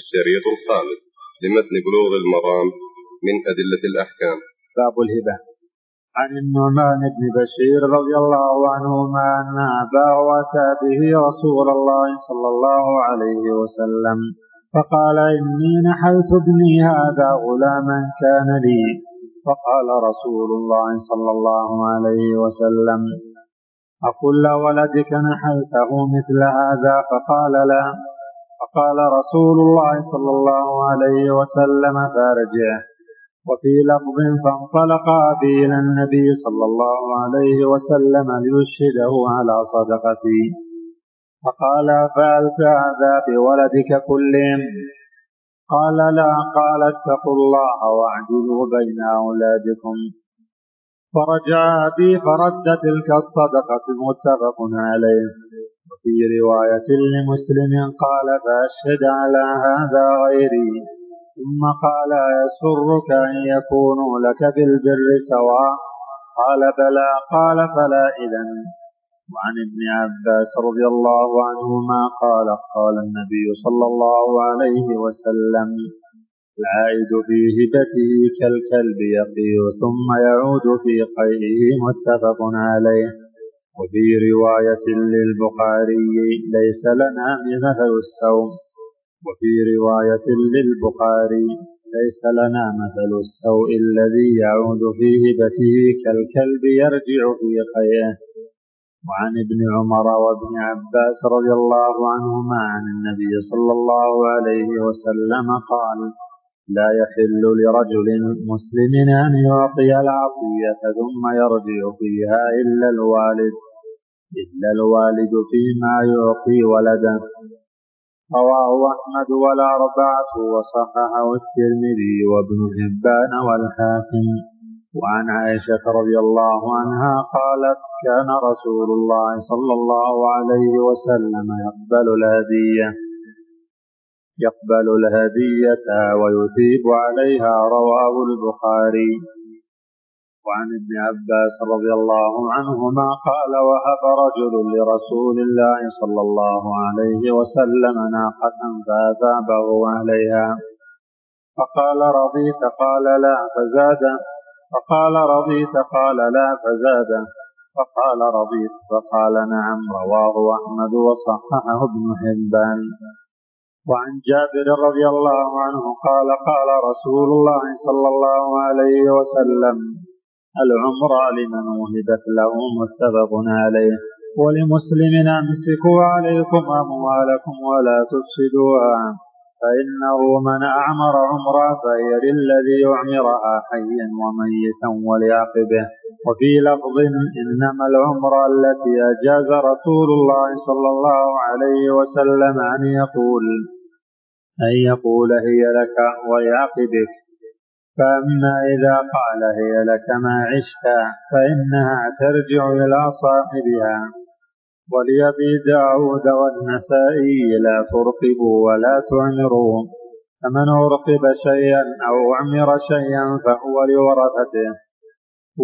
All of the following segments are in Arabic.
الشريط الخامس لمتن بلوغ المرام من أدلة الأحكام. باب الهبة. عن النعمان بن بشير رضي الله عنهما أن أباه أتى به رسول الله صلى الله عليه وسلم فقال إني نحلت ابني هذا غلاما كان لي. فقال رسول الله صلى الله عليه وسلم أكل ولدك نحلته مثل هذا؟ فقال لا. فقال رسول الله صلى الله عليه وسلم فارجعه وفي لفظ فانطلق أبي إلى النبي صلى الله عليه وسلم ليشهده على صدقتي. فقال فعلت هذا بولدك كلهم. قال لا قال اتقوا الله واعدلوا بين أولادكم. فرجع أبي فرد تلك الصدقة متفق عليه. وفي رواية لمسلم قال فأشهد على هذا غيري. ثم قال يسرك أن يكونوا لك بالبر سواء. قال بلى. قال فلا إذن. وعن ابن عباس رضي الله عنهما قال قال النبي صلى الله عليه وسلم العائد في هبته كالكلب يقيء ثم يعود في قيئه متفق عليه. وفي رواية للبخاري ليس لنا مثل السوم وفي رواية للبخاري ليس لنا مثل السوء الذي يعود في هبته كالكلب يرجع في قيئه وعن ابن عمر وابن عباس رضي الله عنهما عن النبي صلى الله عليه وسلم قال لا يحل لرجل مسلم أن يعطي العطية ثم يرجع فيها إلا الوالد. إلا الوالد فيما يعطي ولده رواه أحمد والأربعة وصححه الترمذي وابن حبان والحاكم. وعن عائشة رضي الله عنها قالت كان رسول الله صلى الله عليه وسلم يقبل الهدية. يقبل الهدية ويثيب عليها رواه البخاري. وعن ابن عباس رضي الله عنهما قال وهب رجل لرسول الله صلى الله عليه وسلم ناقة فأثابه عليها. فقال رضيت؟ قال لا. فزاد؟ فقال رضيت؟ قال لا. فزاد؟ فقال رضيت؟ فقال نعم رواه أحمد وصححه ابن حبان وعن جابر رضي الله عنه قال قال رسول الله صلى الله عليه وسلم العمرة لمن وهبت له متفق عليه. ولمسلم امسكوا عليكم أموالكم ولا تفسدوها. فإنه من أعمر عمرا فهي للذي أعمرها حيا وميتا ولعقبه وفي لفظ إنما العمرة التي أجاز رسول الله صلى الله عليه وسلم أن يقول أن يقول هي لك ولعقبك فأما إذا قال هي لك ما عشت فإنها ترجع إلى صاحبها. ولأبي داود والنسائي لا ترقبوا ولا تعمروا فمن أرقب شيئا أو أعمر شيئا فهو لورثته.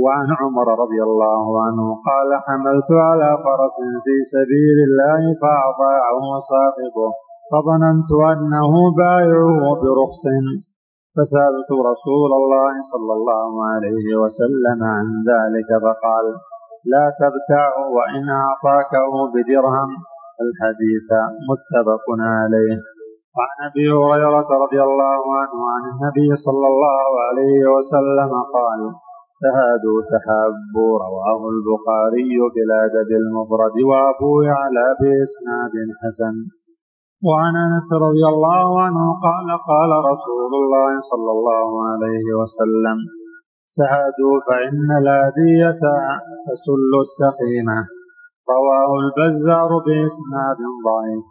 وعن عمر رضي الله عنه قال حملت على فرس في سبيل الله فأطاعه صاحبه. فظننت أنه بايعه برخص. فسألت رسول الله صلى الله عليه وسلم عن ذلك فقال لا تبتعه وإن أعطاكه بدرهم. الحديث متفق عليه. وعن أبي هريرة رضي الله عنه عن النبي صلى الله عليه وسلم قال تهادوا تحابوا رواه البخاري في الأدب المفرد وابو يعلى بإسناد حسن. وعن انس رضي الله عنه قال قال رسول الله صلى الله عليه وسلم تهادوا فإن الهدية تسل السقيمة. رواه البزار بإسناد ضعيف.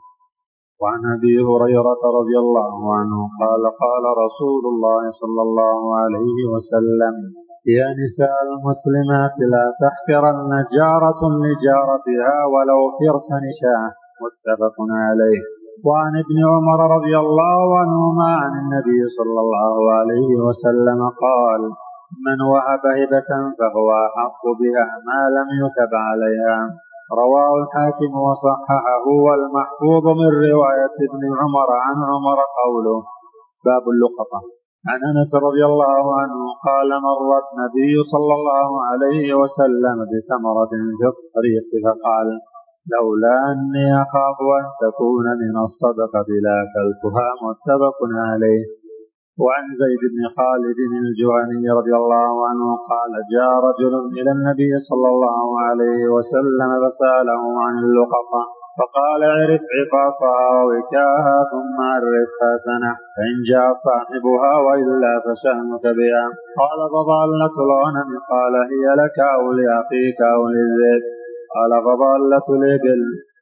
وعن أبي هريرة رضي الله عنه قال قال رسول الله صلى الله عليه وسلم يا نساء المسلمات لا تحقرن جارة لجارتها ولو فرت نشاه متفق عليه. وعن ابن عمر رضي الله عنهما عن النبي صلى الله عليه وسلم قال من وهب هبة فهو أحق بها ما لم يكب عليها. رواه الحاكم وصححه والمحفوظ من رواية ابن عمر عن عمر قوله. باب اللقطة. عن أنس رضي الله عنه قال مر النبي صلى الله عليه وسلم بثمرة في الطريق فقال لولا أني أخاف أن تكون من الصدقة لاكلتها متفق عليه. وعن زيد بن خالد الجهني رضي الله عنه قال جاء رجل إلى النبي صلى الله عليه وسلم فسأله عن اللقطة فقال اعرف عفاصها ووكاها ثم عرفها سنة فإن جاء صاحبها وإلا فشأنك بها. قال فضالة الغنم قال هي لك أو لأخيك أو للذئب. قال فضالة الإبل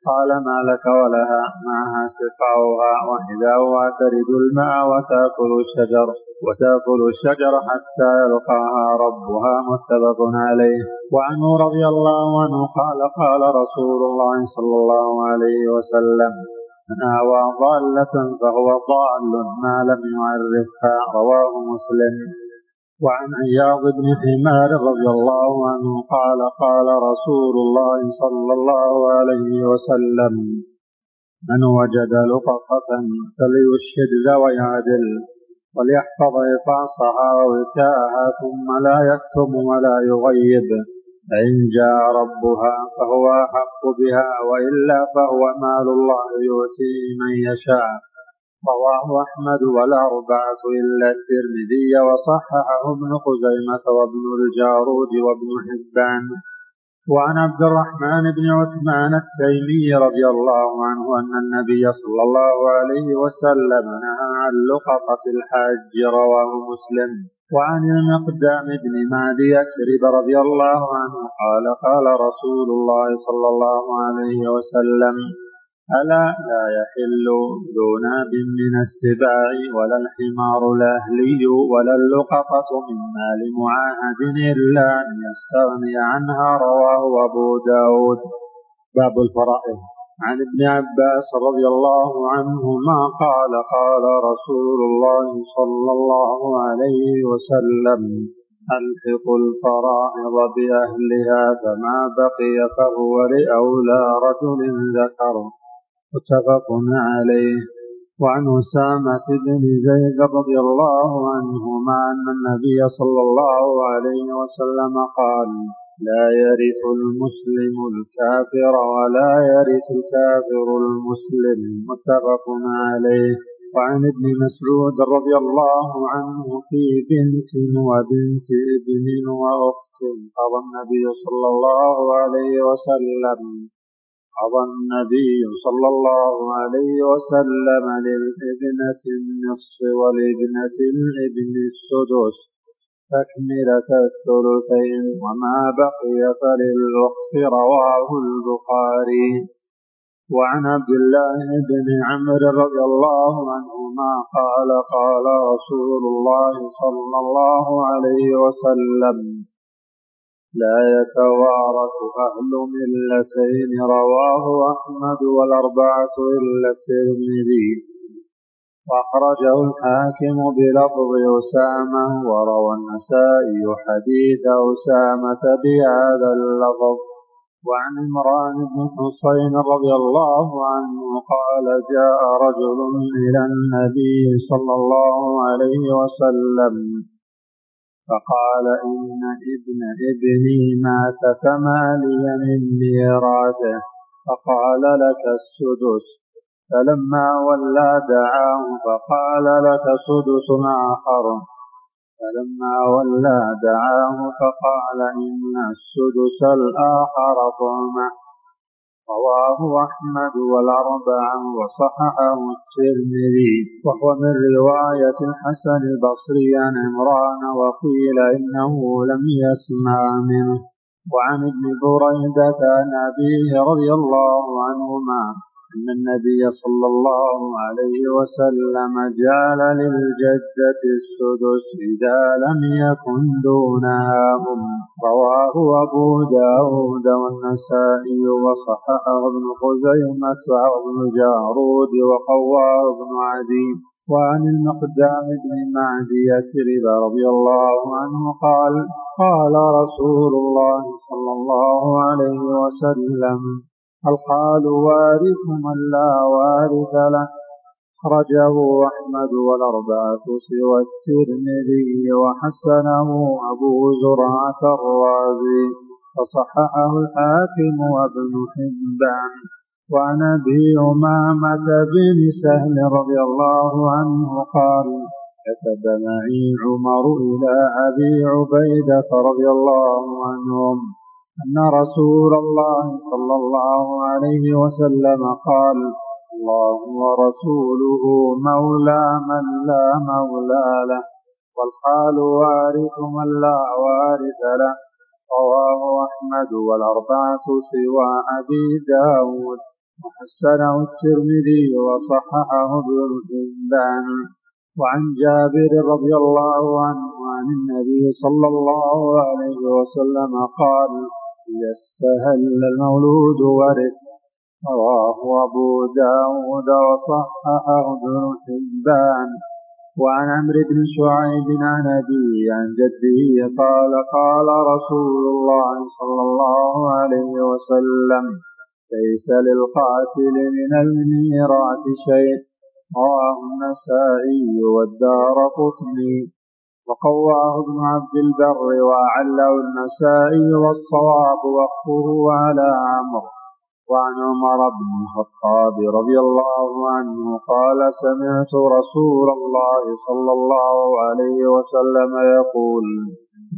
قال ما لك ولها؟ معها سقاؤها وحذاؤها ترد الماء وتأكل الشجر وتأكل الشجر حتى يلقاها ربها متفق عليه. وعنه رضي الله عنه قال قال رسول الله صلى الله عليه وسلم من آوى ضالة فهو ضال ما لم يعرفها. رواه مسلم. وعن عياض بن حمار رضي الله عنه قال قال رسول الله صلى الله عليه وسلم من وجد لقطة فليشهد ذوي عدل وليحفظ إفاصها ووكاءها ثم لا يكتم ولا يغيب. فإن جاء ربها فهو أحق بها وإلا فهو مال الله يؤتيه من يشاء. رواه أحمد والأربعة إلا الترمذي وصححه ابن خزيمة وابن الجارود وابن حبان. وعن عبد الرحمن بن عثمان التيمي رضي الله عنه أن النبي صلى الله عليه وسلم نهى عن لقطة الحاج رواه مسلم. وعن المقدام بن معدي يكرب رضي الله عنه قال قال رسول الله صلى الله عليه وسلم ألا لا يحل ذو ناب من السباع ولا الحمار الأهلي ولا اللقطة من مال معاهد إلا أن يستغني عنها رواه أبو داود. باب الفرائض. عن ابن عباس رضي الله عنهما قال قال رسول الله صلى الله عليه وسلم ألحق الفرائض بأهلها فما بقي فهو لأولى رجل ذكر متفق عليه. وعن أسامة بن زيد رضي الله عنهما أن النبي صلى الله عليه وسلم قال لا يرث المسلم الكافر ولا يرث الكافر المسلم. متفق عليه. وعن ابن مسعود رضي الله عنه في بنت وبنت ابن وأخت قضى النبي صلى الله عليه وسلم قضى النبي صلى الله عليه وسلم للإبنة النصف ولابنة الابن السدس تكملة الثلثين وما بقي فللأخت رواه البخاري. وعن عبد الله بن عمرو رضي الله عنهما قال قال رسول الله صلى الله عليه وسلم لا يتوارث أهل ملتين رواه أحمد والأربعة إلا الترمذي وأخرجه الحاكم بلفظ أسامة وروى النسائي حديث أسامة بهذا اللفظ. وعن عمران بن حسين رضي الله عنه قال جاء رجل إلى النبي صلى الله عليه وسلم فقال إن ابن ابني مات فما لي من ميراثه فقال لك السدس. فلما ولى دعاه فقال لك سدس آخر. فلما ولى دعاه فقال إن السدس الآخر طعمه رواه أحمد والأربعة وصححه الترمذي وهو من رواية الحسن البصري عن عمران وقيل إنه لم يسمع منه. وعن ابن بريدة عن أبيه رضي الله عنهما أن النبي صلى الله عليه وسلم جعل للجدة السدس إذا لم يكن دونها أم رواه أبو داود والنسائي وصححه ابن خزيمة وابن جارود وقواه بن عدي وعن المقدام بن معدي يسرب رضي الله عنه قال قال رسول الله صلى الله عليه وسلم القال وارث من لا وارث له. أخرجه أحمد والأربعة سوى الترمذي وحسنه أبو زرعة الرازي. وصححه الحاكم وابن حبان. وعن أبي أمامة بن سهل رضي الله عنه قال كتب معي عمر إلى أبي عبيدة رضي الله عنهم. أن رسول الله صلى الله عليه وسلم قال الله ورسوله مولى من لا مولى له والحال وارث من لا وارث له. رواه أحمد والأربعة سوى أبي داود وحسنه الترمذي وصححه ابن حبان وعن جابر رضي الله عنه عن النبي صلى الله عليه وسلم قال إذا استهل المولود ورث. رواه أبو داود وصححه ابن حبان وعن عمرو بن شعيب عن أبيه عن جده قال قال رسول الله صلى الله عليه وسلم ليس للقاتل من الميراث شيء. رواه النسائي والدار قطني. وقواه ابن عبد البر وأعله النسائي والصواب وقفه على عمرو. وعن عمر بن الخطاب رضي الله عنه قال سمعت رسول الله صلى الله عليه وسلم يقول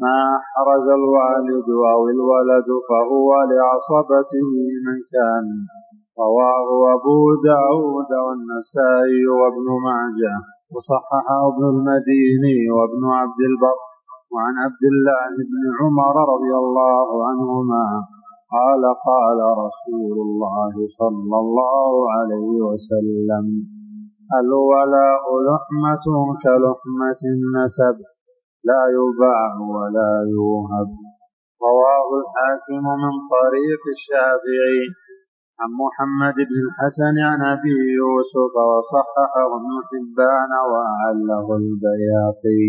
ما أحرز الوالد أو الولد فهو لعصبته من كان رواه أبو داود والنسائي وابن ماجه. وصححه ابن المديني وابن عبد البر وعن عبد الله بن عمر رضي الله عنهما قال قال رسول الله صلى الله عليه وسلم الولاء لحمة كلحمة النسب لا يباع ولا يوهب. رواه الحاكم من طريق الشافعي. عن محمد بن الحسن عن أبي يوسف وصححه ابن حبان واعله البياقي.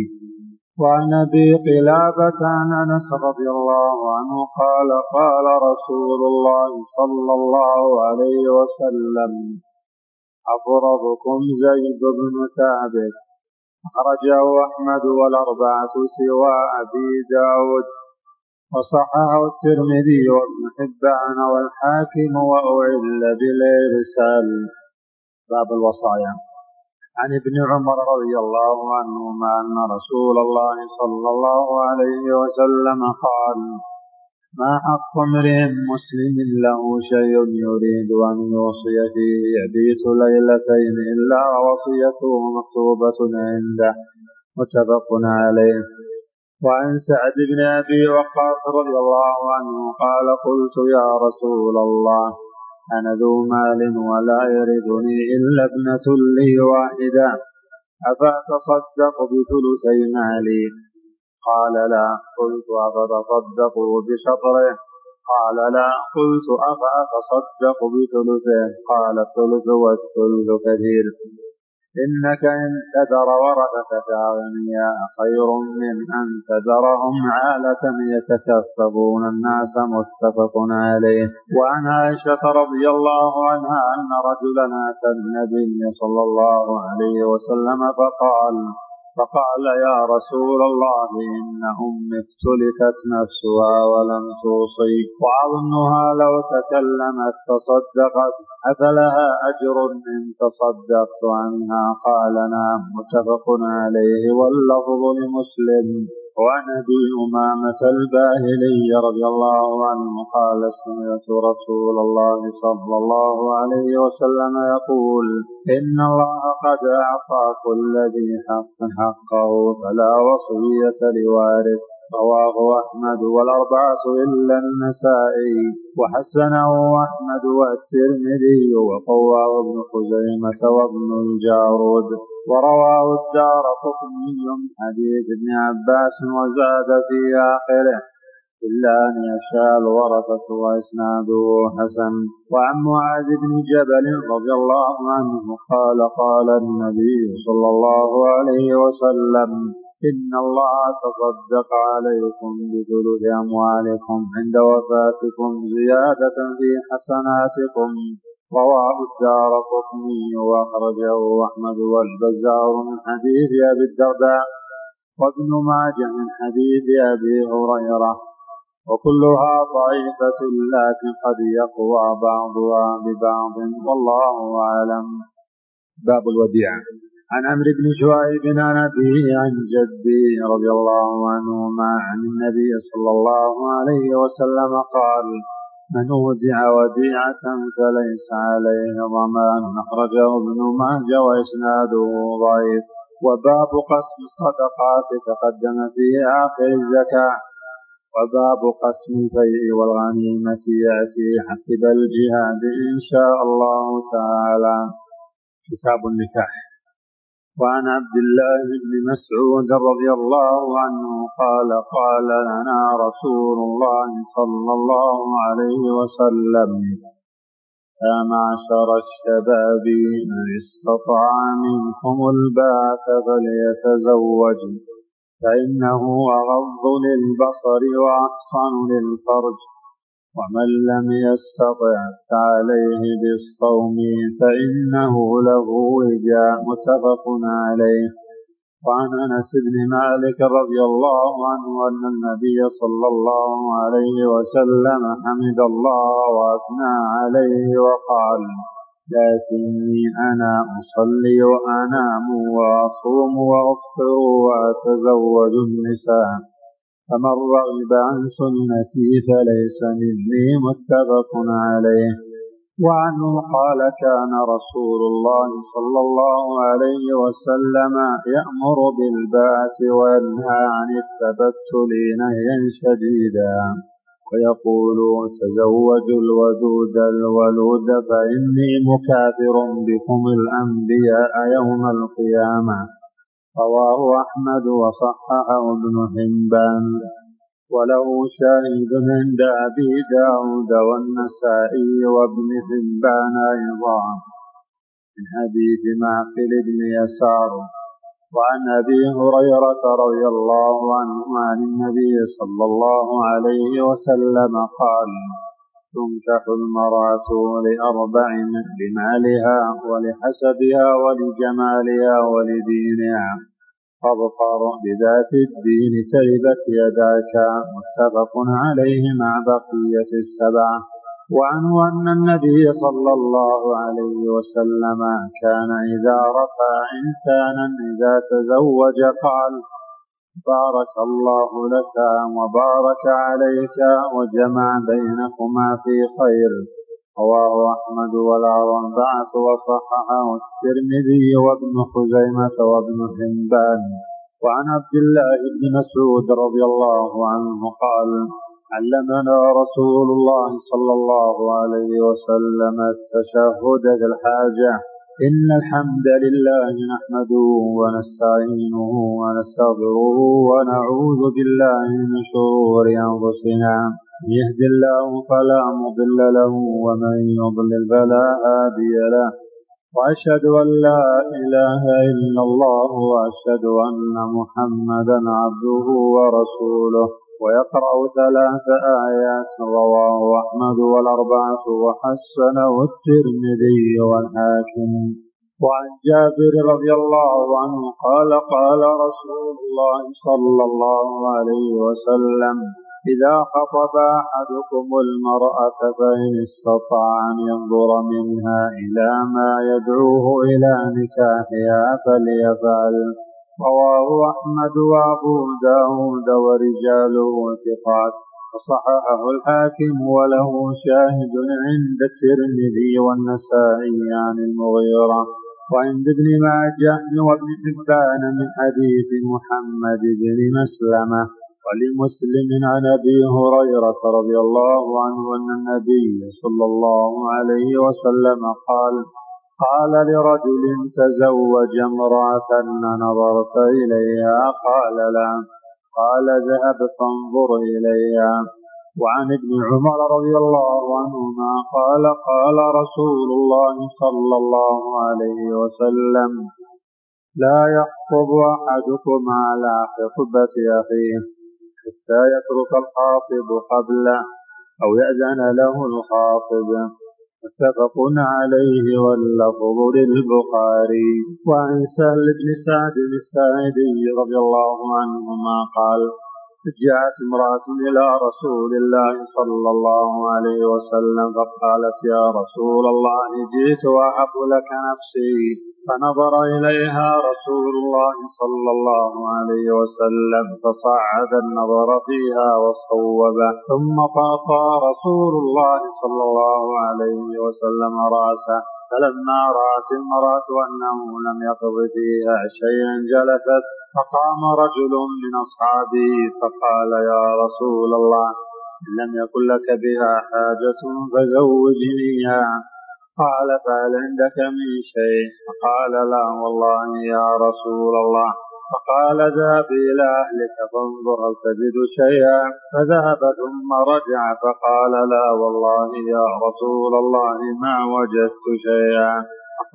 وعن أبي قلابة عن أنس رضي الله عنه قال قال رسول الله صلى الله عليه وسلم أفرضكم زيد بن ثابت أخرجه أحمد والأربعة سوى أبي داود. وصححه الترمذي وابن حبان والحاكم وأعل بالإرسال. باب الوصايا. عن ابن عمر رضي الله عنهما أن رسول الله صلى الله عليه وسلم قال ما حق امرئ مسلم له شيء يريد أن يوصي فيه يبيت ليلتين إلا وصيته مكتوبة عنده. متفق عليه. وعن سعد بن أبي وقاص رضي الله عنه قال قلت يا رسول الله أنا ذو مال ولا يرثني إلا ابنة لي واحدة أفأتصدق بثلثي مالي؟ قال لا قلت أفتصدقوا بشطره؟ قال لا قلت أفأتصدق بثلثه؟ قال الثلث والثلث كثير. إنك إن تذر ورثتك أغنياء خير من أن تذرهم عالة يتكففون الناس متفق عليه. وعن عائشة رضي الله عنها أن رجلا أتى النبي صلى الله عليه وسلم فقال فقال يا رسول الله إن أمي افتلتت نفسها ولم توصي. وأظنها لو تكلمت تصدقت أفلها أجر إن تصدقت عنها؟ قال نعم متفق عليه واللفظ لمسلم. وعن أبي أمامة الباهلي رضي الله عنه قال سمعت رسول الله صلى الله عليه وسلم يقول إن الله قد أعطى كل ذي حق حقه فلا وصية لوارث. رواه أحمد والأربعة إلا النسائي وحسنه أحمد والترمذي وقواه ابن خزيمة وابن الجارود ورواه الدار قطني حديث ابن عباس وزاد في آخره. إلا أن يشاء الورثة وإسناده حسن. وعن معاذ بن جبل رضي الله عنه قال قال النبي صلى الله عليه وسلم إن الله تصدق عليكم بثلث أموالكم عند وفاتكم زيادة في حسناتكم. رواه الدار قطني وأخرجه أحمد والبزار من حديث أبي الدرداء وابن ماجه من حديث أبي هريرة. وكلها ضعيفة لكن قد يقوى بعضها ببعض والله أعلم. باب الوديعة. عن عمرو بن شعيب عن أبيه عن جدي رضي الله عنهما عن النبي صلى الله عليه وسلم قال من أودع وديعة فليس عليه ضمان أخرجه ابن ماجه وإسناده ضعيف. وباب قسم الصدقات تقدم في آخر الزكاة. وباب قسم الفيء والغنيمة يأتي حسب الجهاد إن شاء الله تعالى. كتاب النكاح. وعن عبد الله بن مسعود رضي الله عنه قال قال لنا رسول الله صلى الله عليه وسلم يا معشر الشباب من استطاع منكم الباءة فليتزوج فإنه أغض للبصر وأحصن للفرج. ومن لم يستطع فعليه بالصوم فإنه له وجاء متفق عليه. وعن أنس بن مالك رضي الله عنه أن النبي صلى الله عليه وسلم حمد الله وأثنى عليه وقال لكني أنا أصلي وأنام وأصوم وأفطر وأتزوج النساء. فمن رغب عن سنتي فليس مني متفق عليه. وعنه قال كان رسول الله صلى الله عليه وسلم يأمر بالبعث وينهى عن التبتل نهيا شديدا ويقول تزوجوا الودود الولود فإني مكافر بكم الأنبياء يوم القيامة. رواه أحمد وصححه ابن حبان وله شاهد عند أبي داود والنسائي وابن حبان أيضا. من حديث معقل بن يسار. وعن أبي هريرة رضي الله عنه عن النبي صلى الله عليه وسلم قال تنكح المرأة لأربع لمالها ولحسبها ولجمالها ولدينها فاظفر بذات الدين تربت يداك متفق عليه مع بقية السبعة وعنه أن النبي صلى الله عليه وسلم كان إذا رفع إنسانا إذا تزوج قال بارك الله لك وبارك عليك وجمع بينكما في خير. رواه أحمد والأربعة وصححه الترمذي وابن خزيمة وابن حبان وعن عبد الله بن مسعود رضي الله عنه قال علمنا رسول الله صلى الله عليه وسلم التشهد في الحاجة. إن الحمد لله نحمده ونستعينه ونستغفره ونعوذ بالله من شرور أنفسنا. يهد الله فلا مضل له ومن يضلل فلا هادي له. وأشهد أن لا إله إلا الله وأشهد أن محمدا عبده ورسوله. ويقرأ ثلاث آيات رواه أحمد والأربعة وحسنه الترمذي والحاكم. وعن جابر رضي الله عنه قال قال رسول الله صلى الله عليه وسلم إذا خطب أحدكم المرأة فإن استطاع أن ينظر منها إلى ما يدعوه إلى نكاحها فليفعل. رواه أحمد وأبو داود ورجاله ثقات. وصححه الحاكم وله شاهد عند الترمذي والنسائي عن المغيرة. وعند ابن ماجه وابن حبان من حديث محمد بن مسلمة. ولمسلم عن أبي هريرة رضي الله عنه أن النبي صلى الله عليه وسلم قال قال لرجل تزوج امرأة نظرت إليها قال لا. قال ذهب فانظر إليها. وعن ابن عمر رضي الله عنهما قال قال رسول الله صلى الله عليه وسلم لا يخطب أحدكم على خطبة أخيه حتى يترك الخاطب قبله أو يأذن له الخاطب. متفق عليه واللفظ للبخاري. وعن سهل بن سعد الساعدي رضي الله عنهما قال جاءت امرأة إلى رسول الله صلى الله عليه وسلم فقالت يا رسول الله جئت وأحب لك نفسي. فنظر إليها رسول الله صلى الله عليه وسلم فصعد النظر فيها وصوبه. ثم قاطع رسول الله صلى الله عليه وسلم رأسه. فلما رأت المرأة أنه لم يقض فيها شيئا جلست فقام رجل من أصحابه فقال يا رسول الله إن لم يكن لك بها حاجة فزوجنيها قال فهل عندك من شيء؟ فقال لا والله يا رسول الله. فقال ذهب إلى أهلك فانظر هل تجد شيئا. فذهب ثم رجع فقال لا والله يا رسول الله ما وجدت شيئا.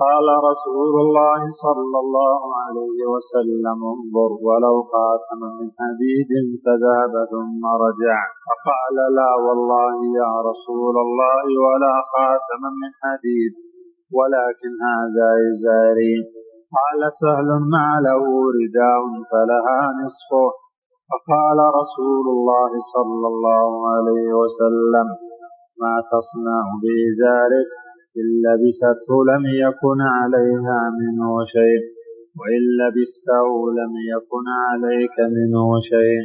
قال رسول الله صلى الله عليه وسلم انظر ولو خاتما من حديد فذهب ثم رجع. فقال لا والله يا رسول الله ولا خاتما من حديد ولكن هذا إزاري. قال سهل ما له رداء فلها نصفه. فقال رسول الله صلى الله عليه وسلم ما تصنع بإزارك؟ إن لبسته لم يكن عليها منه شيء وإن لبسته لم يكن عليك منه شيء.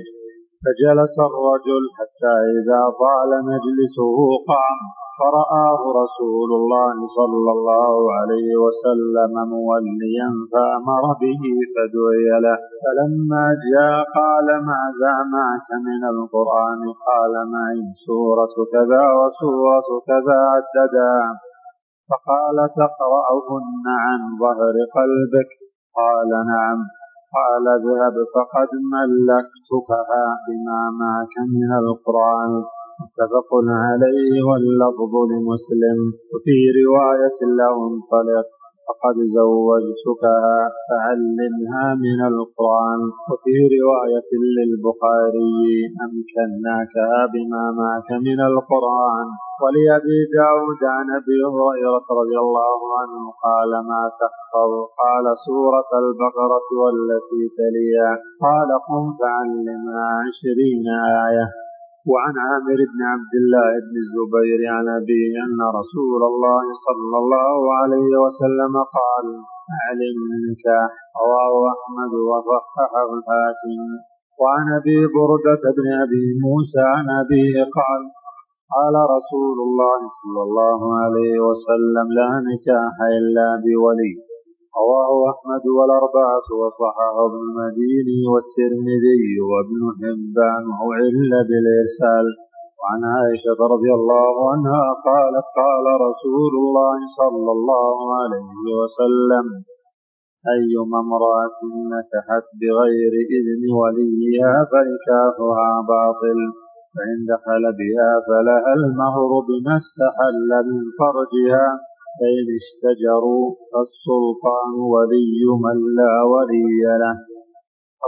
فجلس الرجل حتى إذا طال مجلسه قام فرآه رسول الله صلى الله عليه وسلم موليا فأمر به فدعي له. فلما جاء قال ماذا معك من القرآن؟ قال معي سورة كذا وسورة كذا عددا. فقال تقرأهن عن ظهر قلبك؟ قال نعم. قال اذهب فقد ملكتكها بما معك من القرآن. متفق عليه واللفظ لمسلم. وفي رواية له انطلق فقد زوجتكها فعلمها من القرآن وفي رواية للبخاري أمكناكها بما معك من القرآن. ولأبي داود عن أبي هريرة رضي الله عنه قال ما تحفظ قال سورة البقرة والتي تليها. قال قم فعلمها عشرين آية. وعن عامر بن عبد الله بن الزبير عن أبيه أن رسول الله صلى الله عليه وسلم قال أعلم النكاح رواه أحمد وصححه الحاكم. وعن أبي بردة بن أبي موسى عن أبيه قال قال رسول الله صلى الله عليه وسلم لا نكاح إلا بولي. رواه أحمد والأربعة وصححه ابن المديني والترمذي وابن حبان وعل بالإرسال. وعن عائشة رضي الله عنها قالت قال رسول الله صلى الله عليه وسلم أيما امرأة نكحت بغير إذن وليها فنكاحها باطل فإن دخل بها فلها المهر بما استحل من فرجها. فإن اشتجروا فالسلطان ولي من لا ولي له.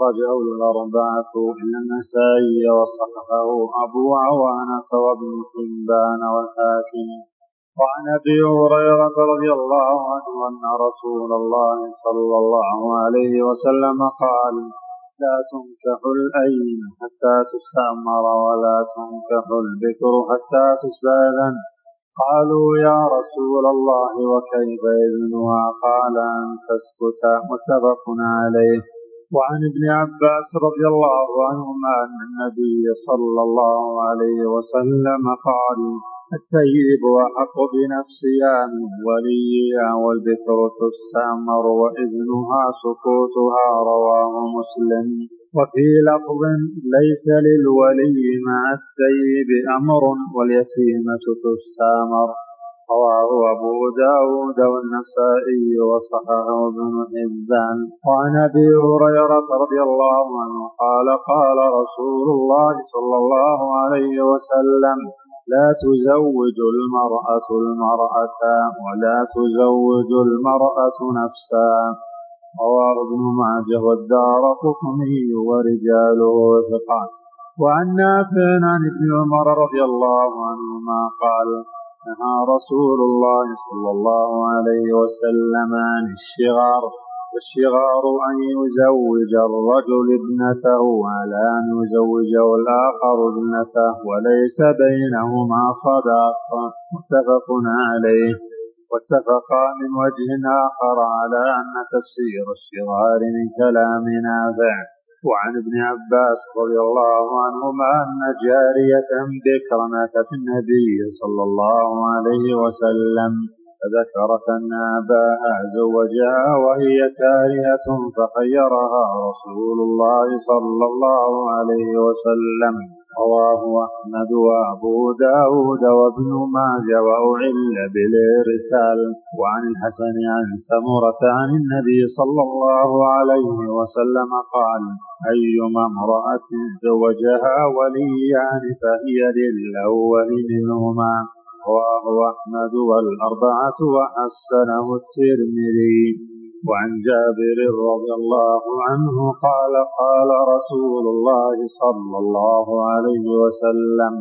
رجعوا الأربعة إلى النسائي وصححه أبو عوانة وابن حبان والحاكم وعن أبي هريرة رضي الله عنه أن رسول الله صلى الله عليه وسلم قال لا تنكح الايم حتى تستعمر ولا تنكح البكر حتى تستاذن قالوا يا رسول الله وكيف إذنها؟ قال أن تسكت. متفق عليه. وعن ابن عباس رضي الله عنهما أن النبي صلى الله عليه وسلم قال الطيب أحق بنفسها من وليها والبكر تستعمر وإذنها سكوتها رواه مسلم. وفي لفظ ليس للولي مع الثيب أمر واليتيمة تستامر رواه أبو داود والنسائي وصححه ابن حبان. وعن أبي هريرة رضي الله عنه قال قال رسول الله صلى الله عليه وسلم لا تزوج المرأة المرأة ولا تزوج المرأة نفسها رواه ابن ماجه والدار قطني ورجاله ثقات وعن نافع عن ابن عمر رضي الله عنهما قال نهى رسول الله صلى الله عليه وسلم عن الشغار والشغار أن يزوج الرجل ابنته على أن يزوجه الآخر ابنته وليس بينهما صداق. متفق عليه. واتفقا من وجه آخر على أن تفسير الشغار من كلام نافع. وعن ابن عباس رضي الله عنهما أن جارية بكرا أتت النبي صلى الله عليه وسلم فذكرت أن أباها زوجها وهي كارهة فخيرها رسول الله صلى الله عليه وسلم. رواه أحمد وأبو داود وابن ماجه وأعل بالإرسال. وعن الحسن عن سمرة عن النبي صلى الله عليه وسلم قال أيما امرأة زوجها وليان فهي للأول منهما. رواه أحمد والأربعة وحسنه الترمذي. وعن جابر رضي الله عنه قال قال رسول الله صلى الله عليه وسلم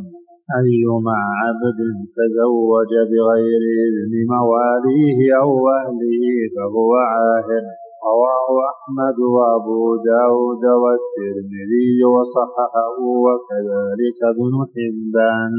أيما عبد تزوج بغير إذن مواليه أو أهله فهو عاهر رواه أحمد وأبو داود والترمذي وصححه وكذلك ابن حبان.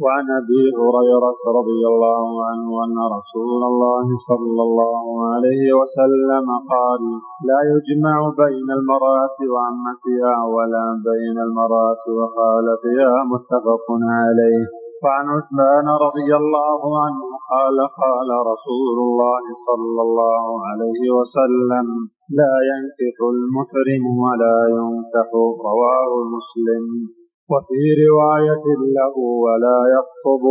وعن أبي هريرة رضي الله عنه أن رسول الله صلى الله عليه وسلم قال لا يجمع بين المرأة وعمتها ولا بين المرأة وخالتها متفق عليه. وعن عثمان رضي الله عنه قال قال رسول الله صلى الله عليه وسلم لا ينكح المحرم ولا ينكح رواه مسلم وفي رواية له ولا يخطب.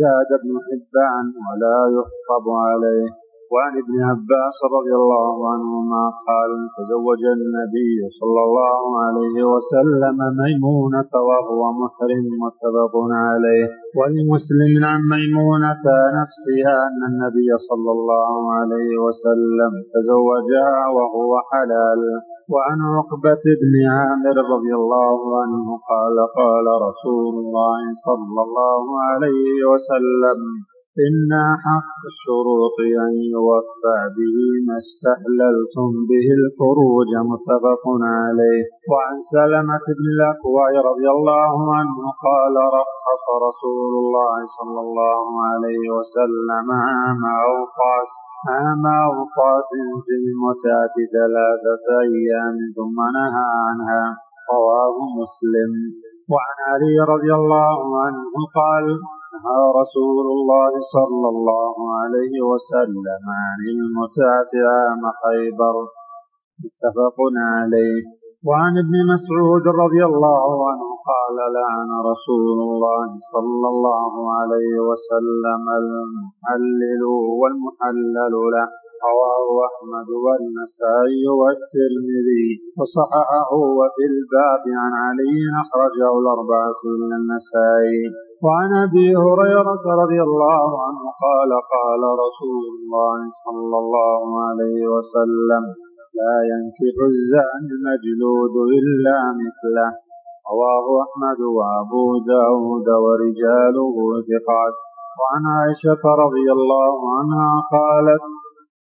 زاد ابن حبان ولا يخطب عليه. وعن ابن عباس رضي الله عنهما قال تزوج النبي صلى الله عليه وسلم ميمونة وهو محرم متفق عليه. ولمسلم عن ميمونة نفسها أن النبي صلى الله عليه وسلم تزوجها وهو حلال. وعن عقبة بن عامر رضي الله عنه قال قال رسول الله صلى الله عليه وسلم إن حق الشروط أن يوفى به ما استحللتم به الفروج متفق عليه. وعن سلمة بن الأكوع رضي الله عنه قال رخص رسول الله صلى الله عليه وسلم عام أوقاس عام أوقاس في المتاة ثلاثة أيام ثم نهى عنها. رواه مسلم. وعن علي رضي الله عنه قال نهى رسول الله صلى الله عليه وسلم عن المتعة عام خيبر. متفق عليه. وعن ابن مسعود رضي الله عنه قال لعن رسول الله صلى الله عليه وسلم المحلل والمحلل له. رواه أحمد والنسائي والترمذي وصححه وفي الباب عن علي أخرجه الأربعة من النسائي. وعن أبي هريرة رضي الله عنه قال قال رسول الله صلى الله عليه وسلم لا ينكح الزاني المجلود إلا مثله. رواه أحمد وأبو داود ورجاله ثقات. وعن عائشة رضي الله عنها قالت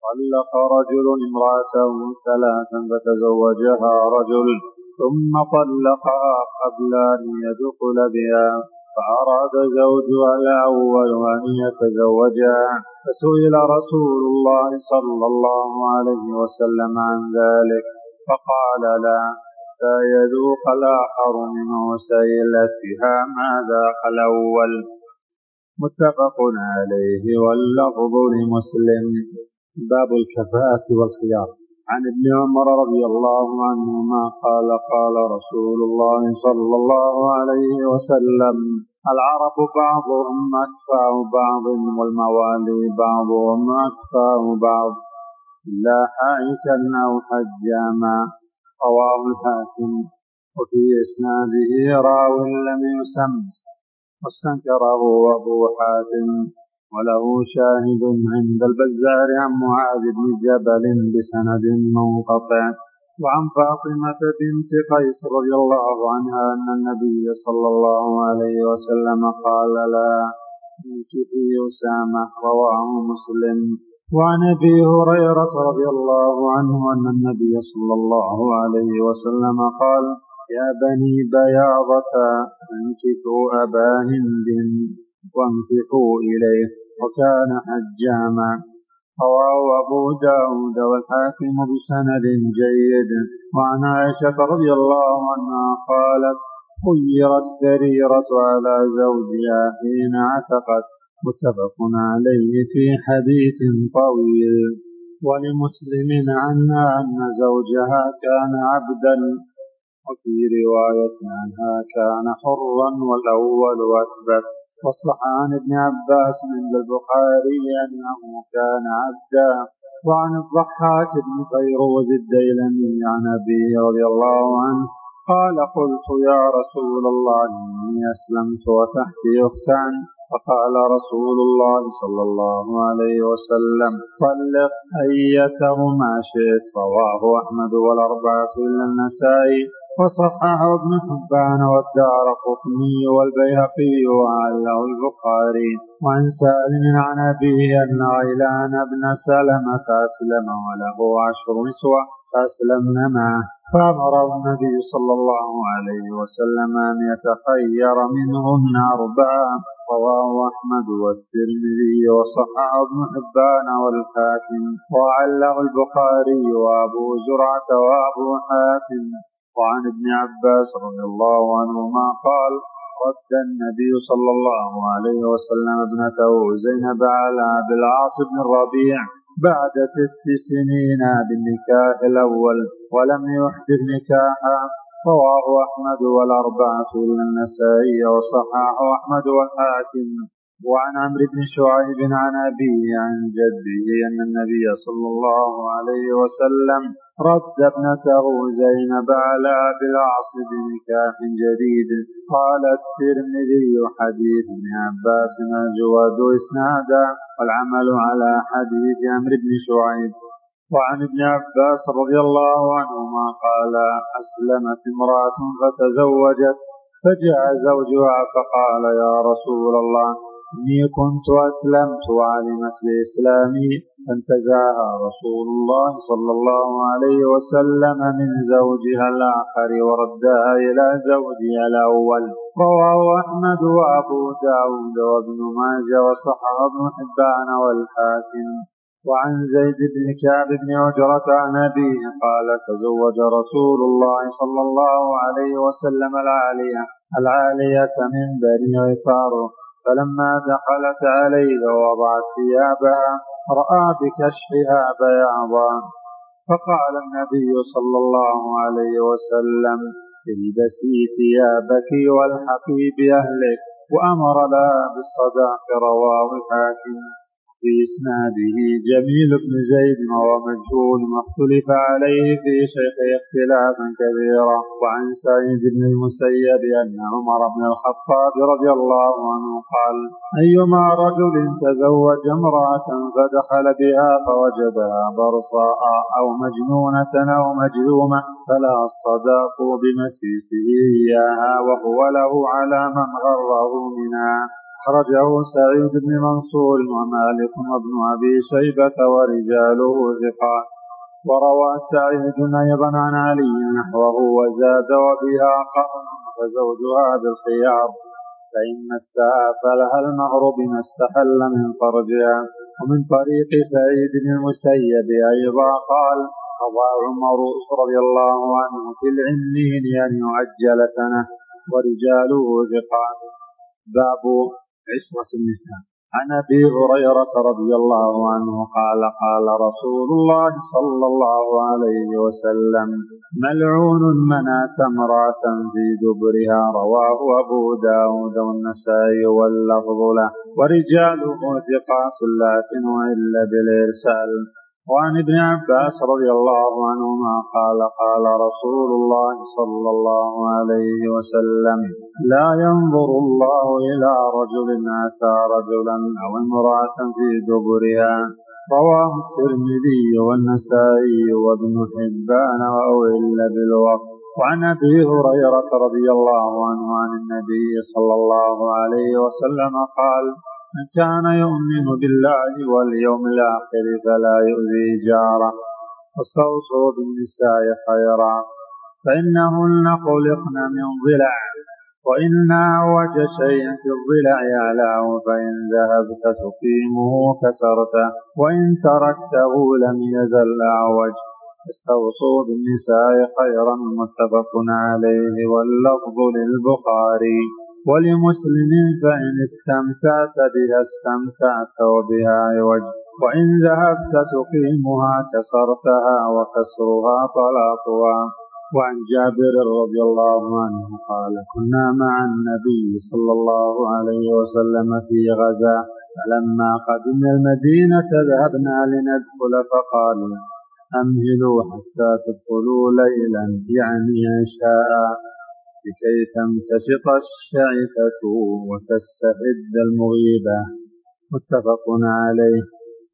طلق رجل امراته ثلاثا فتزوجها رجل ثم طلقها قبل أن يدخل بها فأراد زوجها الأول أن يتزوجها فسئل رسول الله صلى الله عليه وسلم عن ذلك فقال لا حتى يذوق الآخر منه سيلتها ما ذاق الأول متفق عليه واللفظ لمسلم. باب الكفاءة والخيار. عن ابن عمر رضي الله عنهما قال قال رسول الله صلى الله عليه وسلم العرب بعضهم أكفى بعض والموالي بعضهم أكفى بعض. إلا حائكا أو حجاما. رواه الحاكم. وفي إسناده راو لم يسم واستنكره أبو حاتم. وله شاهد عند البزار عن معاذ بن جبل بسند منقطع وعن فاطمة بنت قيس رضي الله عنها أن النبي صلى الله عليه وسلم قال لا انكحي أسامة رواه مسلم. وعن أبي هريرة رضي الله عنه أن النبي صلى الله عليه وسلم قال يا بني بياضة انكحوا أبا هند وانكحوا إليه. وكان حجاما. رواه أبو داود والحاكم بسند جيد. وعن عائشة رضي الله عنها قالت خيرت بريرة على زوجها حين عتقت. متفق عليه في حديث طويل. ولمسلم عنها أن زوجها كان عبدا. وفي رواية عنها كان حرا والأول أثبت وصح عن ابن عباس عند البخاري أنه كان عبدا. وعن الضحاك بن فيروز الديلمي عن أبيه رضي الله عنه قال قلت يا رسول الله إني أسلمت وتحتي أختان فقال رسول الله صلى الله عليه وسلم طلق أيتهما شئت رواه أحمد والأربعة إلا النسائي. وصححه ابن حبان والدار قطني والبيهقي وعله البخاري. وعن سالم عن أبيه أن غيلان بن سلمة أسلم وله عشر نسوة فأسلمن معه. فأمره النبي صلى الله عليه وسلم أن يتخير منهن أربعة رواه أحمد والترمذي وصححه ابن حبان والحاكم. وعله البخاري وأبو زرعة وأبو حاتم. وعن ابن عباس رضي الله عنهما قال رد النبي صلى الله عليه وسلم ابنته زينب على أبي العاص بن الربيع بعد ست سنين بالنكاح الأول ولم يحدث نكاحا. رواه أحمد والأربعة إلا النسائي وصححه أحمد والحاكم. وعن عمرو بن شعيب عن أبيه عن جده أن النبي صلى الله عليه وسلم رد ابنته زينب على أبي العاص بنكاح جديد. قال الترمذي حديث ابن عباس أجود إسنادا والعمل على حديث عمرو بن شعيب. وعن ابن عباس رضي الله عنهما قال أسلمت امرأة فتزوجت فجاء زوجها فقال يا رسول الله إني كنت أسلمت وعلمت بإسلامي فانتزعها رسول الله صلى الله عليه وسلم من زوجها الآخر وردها إلى زوجها الأول رواه أحمد وأبو داود وابن ماجه وصححه ابن حبان والحاكم. وعن زيد بن كعب بن عجرة عن أبيه قال تزوج رسول الله صلى الله عليه وسلم العالية العالية من بني غفار فلما دخلت عليه ووضعت ثيابها رأى بكشفها بياضا فقال النبي صلى الله عليه وسلم البسي ثيابك والحقي بأهلك وأمر لها بالصداق رواه الحاكم. في إسناده جميل بن زيد وهو مجهول واختلف عليه في شيخ اختلافا كبيرا وعن سعيد بن المسيب أن عمر بن الخطاب رضي الله عنه قال أيما رجل تزوج امرأة فدخل بها فوجدها برصاء أو مجنونة أو مجذومة فلا الصداق بمسيسه إياها وهو له على من غره منها. أخرجه سعيد بن منصور ومالك وابن أبي شيبة ورجاله ثقات. وروى سعيد أيضا عن علي نحوه وزاد وبها قرن فزوجها بالخيار. فإن مسها فلها المهر بما استحل من فرجها. ومن طريق سعيد بن المسيب أيضا قال قضى عمر رضي الله عنه في العنين أن يعجل سنة ورجاله ثقات. باب عصمة النساء. عن أبي هريرة رضي الله عنه قال قال رسول الله صلى الله عليه وسلم ملعون من اتى امرأة في دبرها رواه أبو داود والنسائي واللفظ له. ورجاله ثقات لكن إلا بالإرسال. وعن ابن عباس رضي الله عنهما قال قال رسول الله صلى الله عليه وسلم لا ينظر الله إلى رجل أتى رجلا أو امرأة في دبرها. رواه الترمذي والنسائي وابن حبان أو إلا بالوقت. وعن أبي هريرة رضي الله عنه عن النبي صلى الله عليه وسلم قال من كان يؤمن بالله واليوم الآخر فلا يؤذي جاره. واستوصوا بالنساء خيرا. فإنهن خلقن من ضلع. وإن أعوج شيء في الضلع أعلاه. فإن ذهبت تقيمه كسرته وإن تركته لم يزل أعوج. استوصوا بالنساء خيرا. متفق عليه. واللفظ للبخاري. ولمسلم فإن استمتعت بها استمتعت وبها عوج وإن ذهبت تقيمها كسرتها وكسرها طلاقها. وعن جابر رضي الله عنه قال كنا مع النبي صلى الله عليه وسلم في غزاة فلما قدمنا المدينة ذهبنا لندخل فقال أمهلوا حتى تدخلوا ليلا يعني عشاء لكي تمتشط الشعثة وتستعد المغيبة. متفق عليه.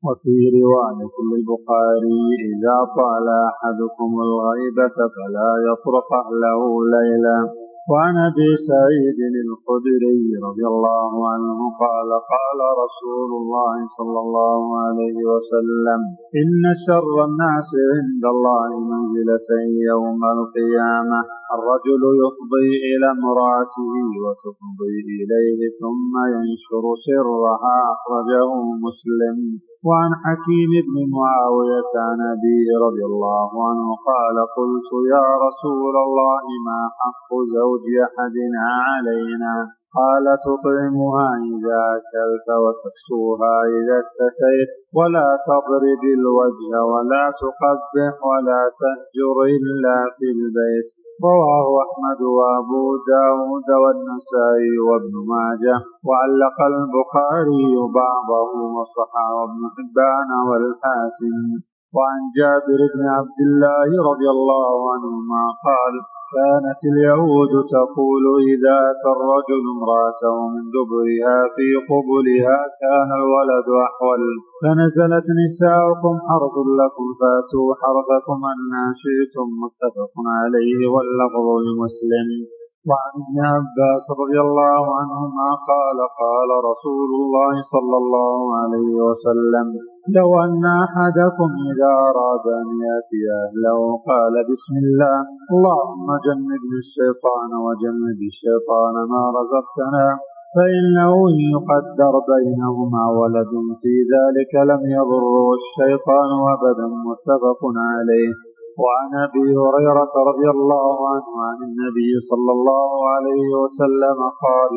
وفي رواية للبخاري إذا طال أحدكم الغيبة فلا يطرق أهله ليلا وعن أبي سعيد الخدري رضي الله عنه قال قال رسول الله صلى الله عليه وسلم إن شر الناس عند الله منزله يوم القيامة. الرجل يفضي إلى امرأته وتفضي إليه ثم ينشر سرها. أخرجه مسلم. وعن حكيم بن معاوية عن أبي رضي الله عنه قال قلت يا رسول الله ما حق زوج أحدنا علينا؟ قال تطعمها إذا أكلت وتكسوها إذا اكتسيت ولا تضرب الوجه ولا تقبح ولا تهجر إلا في البيت. رواه أحمد وأبو داود والنسائي وابن ماجه وعلق البخاري بعضه وصححه ابن حبان والحاكم. وعن جابر بن عبد الله رضي الله عنهما قال كانت اليهود تقول إذا أتى الرجل امرأته من دبرها في قبلها كان الولد أحول. فنزلت نساؤكم حرث لكم فأتوا حرثكم أن شئتم متفق عليه واللفظ لمسلم. وعن ابن عباس رضي الله عنهما قال قال رسول الله صلى الله عليه وسلم لو أن أحدكم إذا أراد أن يأتي أهله قال بسم الله اللهم جنبني الشيطان وجنب الشيطان ما رزقتنا فإنه إن يقدر بينهما ولد في ذلك لم يضره الشيطان أبدا متفق عليه. وعن أبي هريرة رضي الله عنه عن النبي صلى الله عليه وسلم قال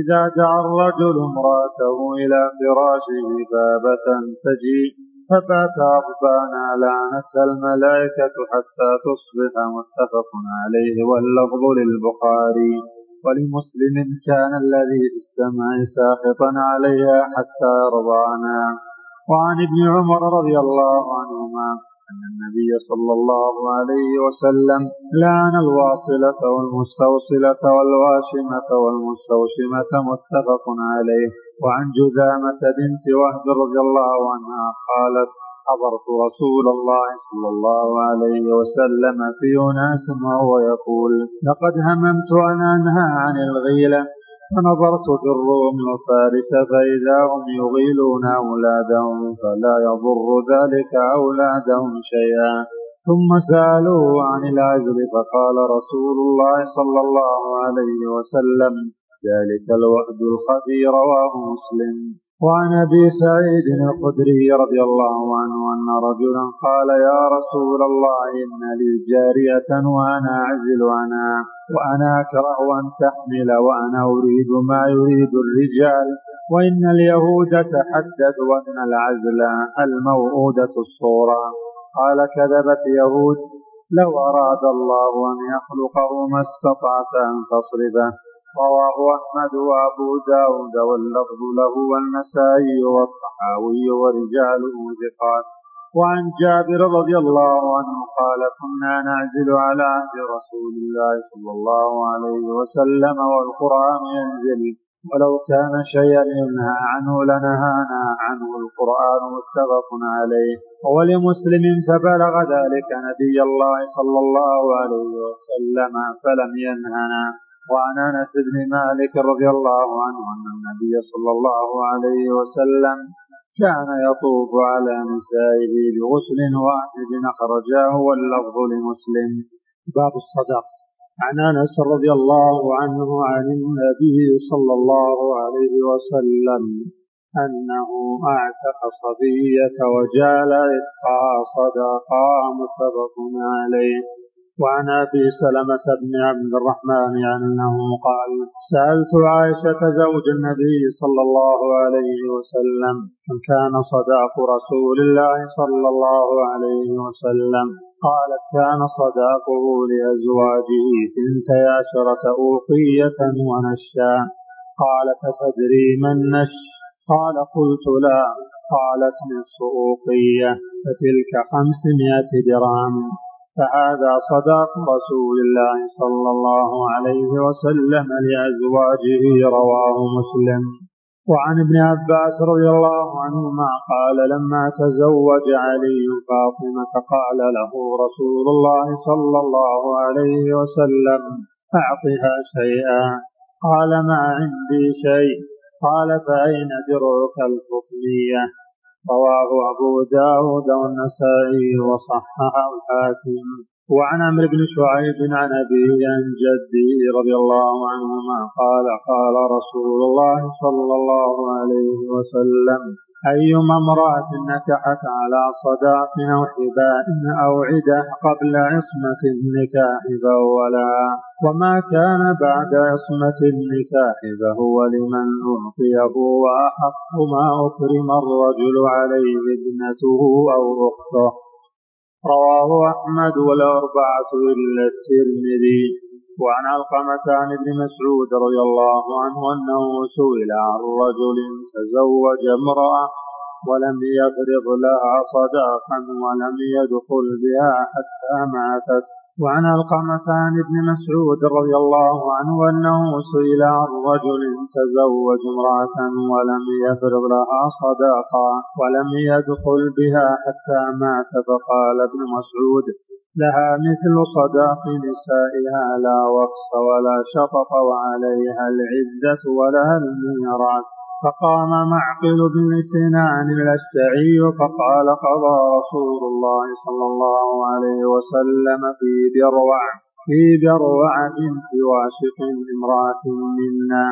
إذا دعا الرجل امرأته إلى فراشه بابة تجيء فبات غضبانا لعنتها الملائكة حتى تصبح متفق عليه واللفظ للبخاري ولمسلم كان الذي في السماء ساخطا عليها حتى يرضعنا وعن ابن عمر رضي الله عنهما أن النبي صلى الله عليه وسلم لعن الواصلة والمستوصلة والواشمة والمستوشمة متفق عليه. وعن جذامة بنت وهب رضي الله عنها قالت حضرت رسول الله صلى الله عليه وسلم في أناس وهو يقول لقد هممت أن أنهى عن الغيلة. فنظرت في الروم وفارس فإذا هم يغيلون أولادهم فلا يضر ذلك أولادهم شيئا. ثم سألوه عن العزل فقال رسول الله صلى الله عليه وسلم ذلك الوعد الخفي رواه مسلم. وعن أبي سعيد الخدري رضي الله عنه أن رجلا قال يا رسول الله إن لي جارية وأنا أعزل عنها وأنا أكره أن تحمل وأنا أريد ما يريد الرجال وإن اليهود تحدثوا أن العزل الموؤودة الصورة. قال كذبت يهود لو أراد الله أن يخلقه ما استطعت أن تصرفه. رواه أحمد وأبو داود واللفظ له والنسائي والطحاوي ورجاله ثقات. وعن جابر رضي الله عنه قال كنا نعزل على عهد رسول الله صلى الله عليه وسلم والقرآن ينزل. ولو كان شيئا ينهى عنه لنهانا عنه القرآن متفق عليه. ولمسلم فبلغ ذلك نبي الله صلى الله عليه وسلم فلم ينهنا. وعن أنس بن مالك رضي الله عنه أن النبي صلى الله عليه وسلم كان يطوف على نسائه بغسل واحد أخرجاه واللفظ لمسلم. باب الصدق. عن أنس رضي الله عنه عن النبي صلى الله عليه وسلم أنه أعتق صبية وجال اتقى صدقا متفق عليه. وعن أبي سلمة بن عبد الرحمن أنه قال سألت عائشة زوج النبي صلى الله عليه وسلم كم كان صداق رسول الله صلى الله عليه وسلم. قالت كان صداقه لأزواجه ثنتي عشرة أوقية ونشا. قالت تدري ما النش قال قلت لا. قالت نصف أوقية فتلك خمسمائة درهم. فهذا صداق رسول الله صلى الله عليه وسلم لأزواجه رواه مسلم. وعن ابن عباس رضي الله عنهما قال لما تزوج علي فاطمة قال له رسول الله صلى الله عليه وسلم أعطها شيئا. قال ما عندي شيء. قال فأين درعك الفطنية؟ رواه أبو داود والنسائي وصححه الحاكم. وعن عمرو بن شعيب عن أبيه عن جده رضي الله عنهما قال قال رسول الله صلى الله عليه وسلم أيما امرأة نكحت على صداق أو حباء أو عدة قبل عصمة النكاح فهو لها وما كان بعد عصمة النكاح فهو لمن أعطيه وأحق ما أكرم الرجل عليه ابنته أو أخته. رواه أحمد والأربعة إلا الترمذي. وعن علقمة عن ابن مسعود رضي الله عنه أنه سئل عن رجل تزوج امرأة ولم يفرض لها صداقا ولم يدخل بها حتى ماتت. وعن علقمة عن ابن مسعود رضي الله عنه أنه سئل عن رجل تزوج امرأة ولم يفرض لها صداقا ولم يدخل بها حتى مات فقال ابن مسعود لها مثل صداق نسائها لا وقص ولا شطط وعليها العدة ولها الميراث. فقام معقل بن سنان الأشجعي فقال قضى رسول الله صلى الله عليه وسلم في بروع في بروع بنت واشق امرأة منا.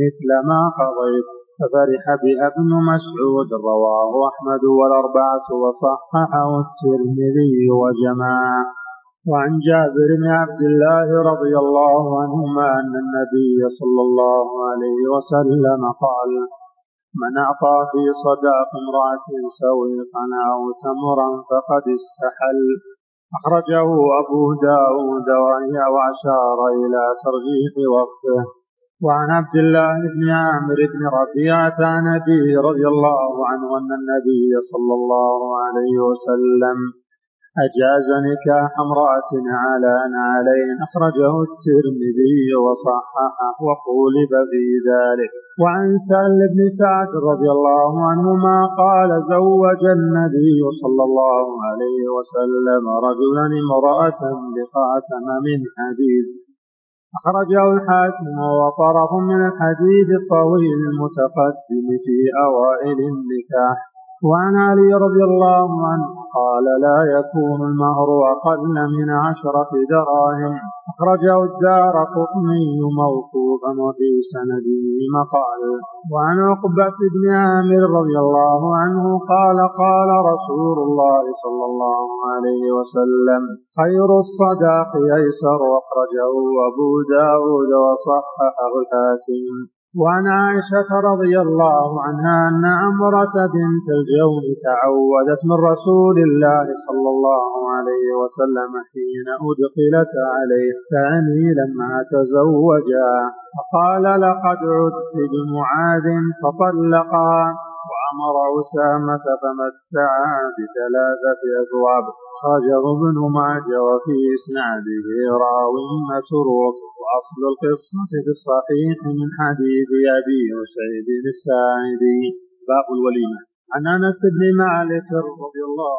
مثل ما قضيت. ففرح بها ابن مسعود رواه أحمد والأربعة وصححه الترمذي وجماعة. وعن جابر بن عبد الله رضي الله عنهما أن النبي صلى الله عليه وسلم قال من أعطى في صداق امرأة سويقا أو تمرا فقد استحل أخرجه أبو داود وأشار إلى ترجيح وقته وعن عبد الله بن عامر بن ربيعة عن أبيه رضي الله عنه أن النبي صلى الله عليه وسلم أجاز نكاح امرأة على نعلين أخرجه الترمذي وصححه وقولب في ذلك. وعن سهل بن سعد رضي الله عنهما قال زوج النبي صلى الله عليه وسلم رجلا امرأة بخاتم من حديد. أخرجه الحاكم وطرف من الحديث الطويل المتقدم في أوائل النكاح. وعن علي رضي الله عنه قال لا يكون المهر أقل من عشرة دراهم. أخرجه الدار قطني موقوفا وفي سنده مقال. وعن عقبة بن عامر رضي الله عنه قال قال رسول الله صلى الله عليه وسلم خير الصداق أيسر. أخرجه أبو داود وصححه الحاكم. وعن عائشة رضي الله عنها أن عمرة بنت الجون تعودت من رسول الله صلى الله عليه وسلم حين أدخلت عليه ثاني لما تزوجا فقال لقد عدت بمعاذ فطلقا. وأمر أسامة فمتعا بثلاثة أثواب خرجه ابن ماجه وفي إسناده راو مسروق. وأصل القصة في الصحيح من حديث أبي سعيد الساعدي. باب الوليمة. عن أنس بن مالك رضي الله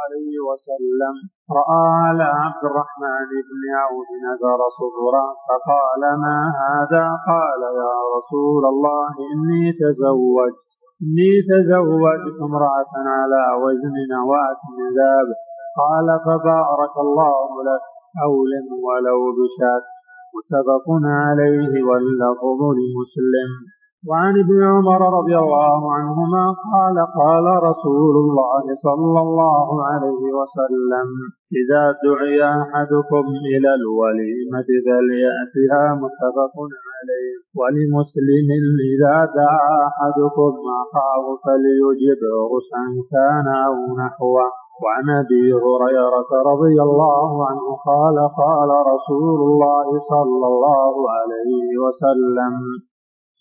عليه وسلم رأى على عبد الرحمن بن عوف نذر صبرا فقال ما هذا؟ قال يا رسول الله إني تزوجت. إني تزوجت امرأة على وزن نواة ذهب قال فبارك الله لك أولا ولو بشات متفق عليه واللفظ لمسلم. وعن ابن عمر رضي الله عنهما قال قال رسول الله صلى الله عليه وسلم إذا دعي أحدكم إلى الوليمة فليأتها متفق عليه ولمسلم إذا دعا أحدكم أخاه فليجب غسعا كان أو نحوه. وعن أبي هريرة رضي الله عنه قال قال رسول الله صلى الله عليه وسلم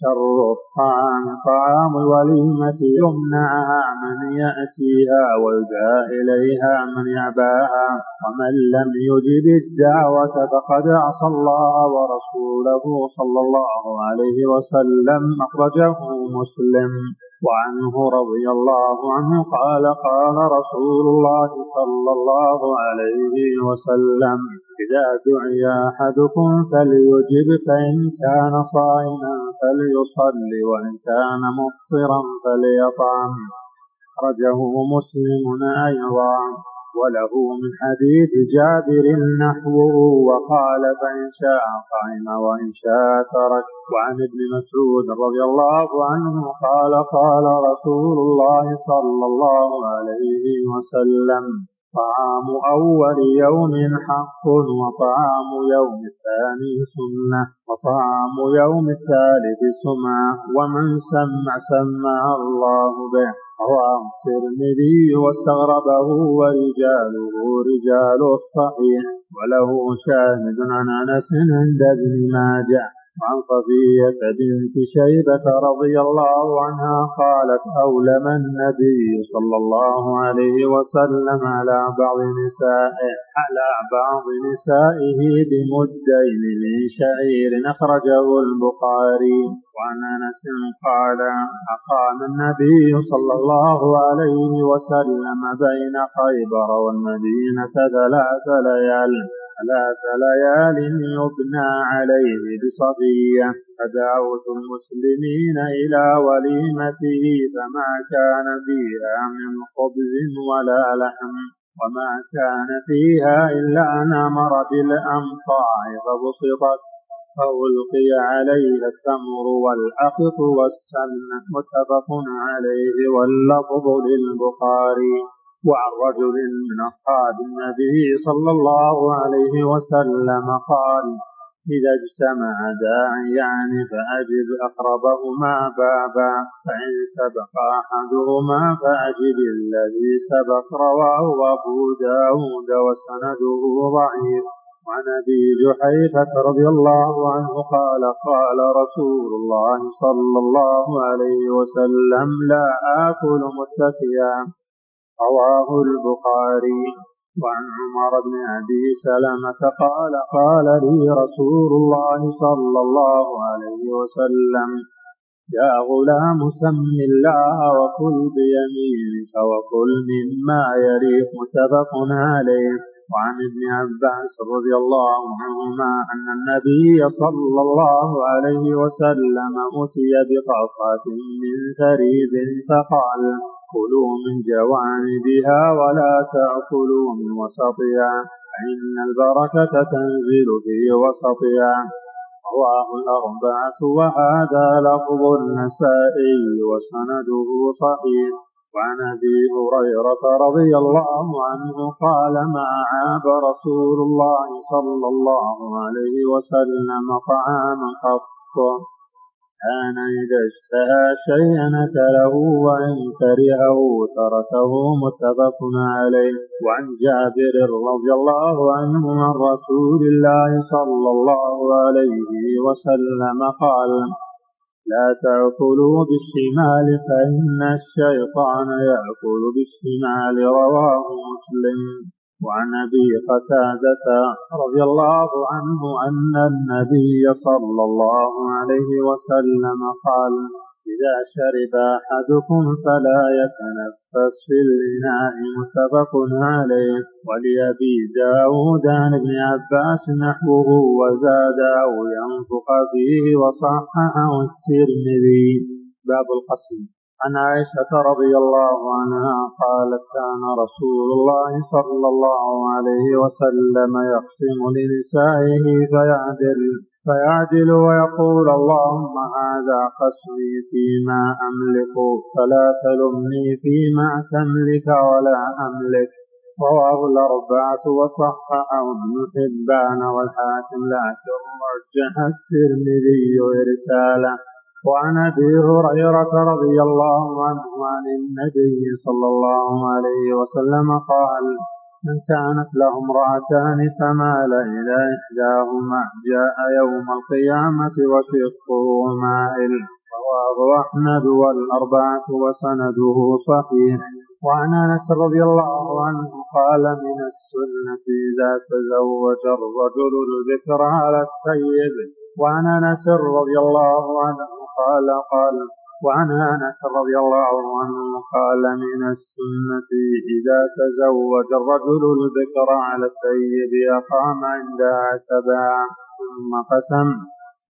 شر الطعام طعام الوليمة يمنعها من يأتيها ويدعى إليها من يعباها ومن لم يجب الدعوة فقد عصى الله ورسوله صلى الله عليه وسلم أخرجه مسلم وعنه رضي الله عنه قال قال رسول الله صلى الله عليه وسلم إذا دعي أحدكم فليجب فإن كان صائما فليصل وإن كان مفطرا فليطعم. أخرجه مسلم أيضا. وله من حديث جابر نحوه وقال فإن شاء قائم وإن شاء ترك. وعن ابن مسعود رضي الله عنه قال قال رسول الله صلى الله عليه وسلم طعام أول يوم حق وطعام يوم الثاني سنة وطعام يوم الثالث سمعة ومن سمع سمع الله به رواه الترمذي واستغربه ورجاله رجال الصحيح وله شاهد عن أنس عند ابن ماجه عن صفية بنت شيبة رضي الله عنها قالت أولم النبي صلى الله عليه وسلم على بعض نسائه على بعض نسائه بمدين من شعير أخرجه البخاري. وعن أنس قال أقام النبي صلى الله عليه وسلم بين خيبر والمدينة ثلاث ليال. ثلاث ليال يبنى عليه بصفية فدعوت المسلمين إلى وليمته فما كان فيها من خبز ولا لحم وما كان فيها إلا أن أمر بالأمطاع فبسطت. فألقي عليها التمر والأقط والسنة متفق عليه واللفظ للبخاري. وعن رجل من أصحاب النبي صلى الله عليه وسلم قال إذا اجتمع داعيان فأجب أقربهما بابا فإن سبق أحدهما فأجب الذي سبق رواه أبو داود وسنده ضعيف. عن أبي جحيفة رضي الله عنه قال قال رسول الله صلى الله عليه وسلم لا آكل متكئا. رواه البخاري. وعن عمر بن أبي سلمة قال قال لي رسول الله صلى الله عليه وسلم يا غلام سم الله وكل بيمينك وكل مما يليك متفق عليه وعن ابن عباس رضي الله عنهما أن النبي صلى الله عليه وسلم أتي بقصة من ثريد فقال كلوا من جوانبها ولا تأكلوا من وسطها فإن البركة تنزل في وسطها. رواه الأربعة وهذا لفظ النسائي وسنده صحيح. وعن أبي هريرة رضي الله عنه قال ما عاب رسول الله صلى الله عليه وسلم طعاما قط كان إذا اشتهى شيئا أكله وإن كرهه تركه متفق عليه. وعن جابر رضي الله عنه عن رسول الله صلى الله عليه وسلم قال لا تأكلوا بالشمال فإن الشيطان يأكل بالشمال رواه مسلم. وعن أبي قتادة رضي الله عنه أن النبي صلى الله عليه وسلم قال إذا شرب أحدكم فلا يتنفس في الإناء متفق عليه. ولأبي داود عن ابن عباس نحوه وزاد أو ينفق فيه وصححه الترمذي. باب القسم عن عائشة رضي الله عنها قالت كان رسول الله صلى الله عليه وسلم يقسم لنسائه فيعدل فيعدل ويقول اللهم هذا قسمي فيما أملك فلا تلمني فيما تملك ولا أملك. رواه الأربعة وصححه ابن حبان والحاكم لكن رجح الترمذي إرساله وعن أبي هريرة رضي الله عنه عن النبي صلى الله عليه وسلم قال من كانت له امرأتان فمال إلى إحداهما جاء يوم القيامة وشقه مائل رواه أحمد والأربعة وسنده صحيح. وعن أنس رضي الله عنه قال من السنة إذا تزوج الرجل الذكر على السيد وعن أنس رضي الله عنه قال قال. وعن أنس رضي الله عنه قال من السنة إذا تزوج الرجل الذكر على السيد أقام عندها سبعا ثم قسم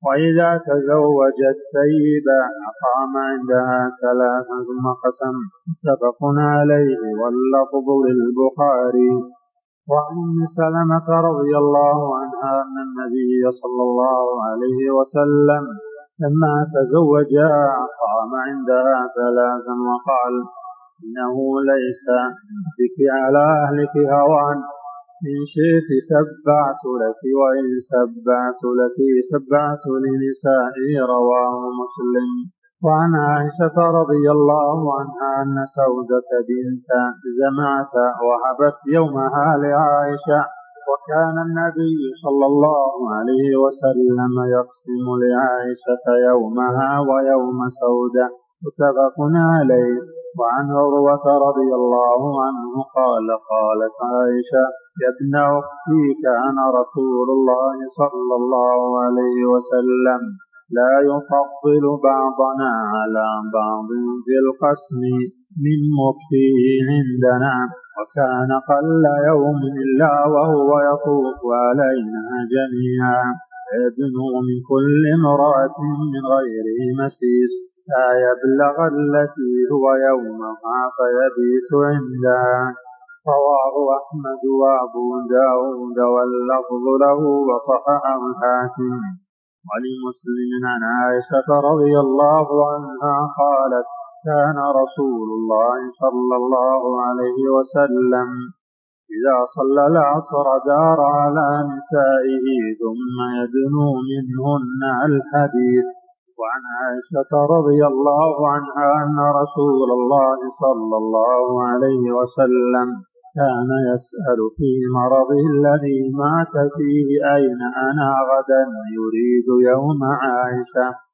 وإذا تزوج السيد أقام عندها ثلاثا ثم قسم. متفق عليه واللفظ للبخاري. وعن أم سلمة رضي الله عنها أن النبي صلى الله عليه وسلم لما تزوجا قام عندها ثلاثا وقال إنه ليس بك على أهلك هوان إن شئت سبعت لك وإن سبعت لك سبعت لنسائي رواه مسلم. وعن عائشة رضي الله عنها أن سودة بنت زمعة وهبت يومها لعائشة. وكان النبي صلى الله عليه وسلم يقسم لعائشة يومها ويوم سودة. متفق عليه. وعن عروة رضي الله عنه قال قالت عائشة يا ابن أختي كان رسول الله صلى الله عليه وسلم. لا يفضل بعضنا على بعض في القسم. من مكفيه عندنا وكان قل يوم إلا وهو يطوف علينا جميعا. يدنو من كل امرأة من غير مسيس لا يبلغ التي هو يومها فيبيت عندها. رواه أحمد وأبو داود واللفظ له وصححه الحاكم ولمسلم عن عائشة رضي الله عنها قالت كان رسول الله صلى الله عليه وسلم. إذا صلى العصر دار على نسائه ثم يدنو منهن الحديث. وعن عائشة رضي الله عنها أن رسول الله صلى الله عليه وسلم كان يسأل في مرضه الذي مات فيه أين أنا غدا يريد يوم عائشة.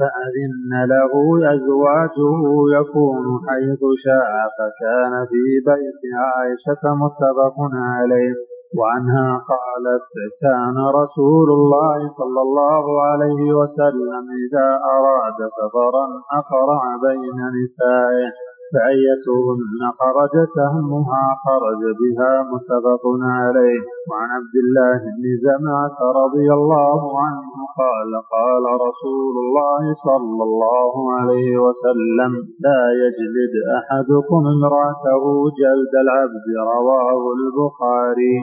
فأذن له أزواجه يكون حيث شاء فكان في بيت عائشة متفق عليه. وعنها قالت كان رسول الله صلى الله عليه وسلم إذا أراد سفرا أقرع بين نسائه. فأيتهن خرجت همها خرج بها متفق عليه. وعن عبد الله بن زمعة رضي الله عنه قال قال رسول الله صلى الله عليه وسلم لا يجلد أحدكم امرأته جلد العبد رواه البخاري.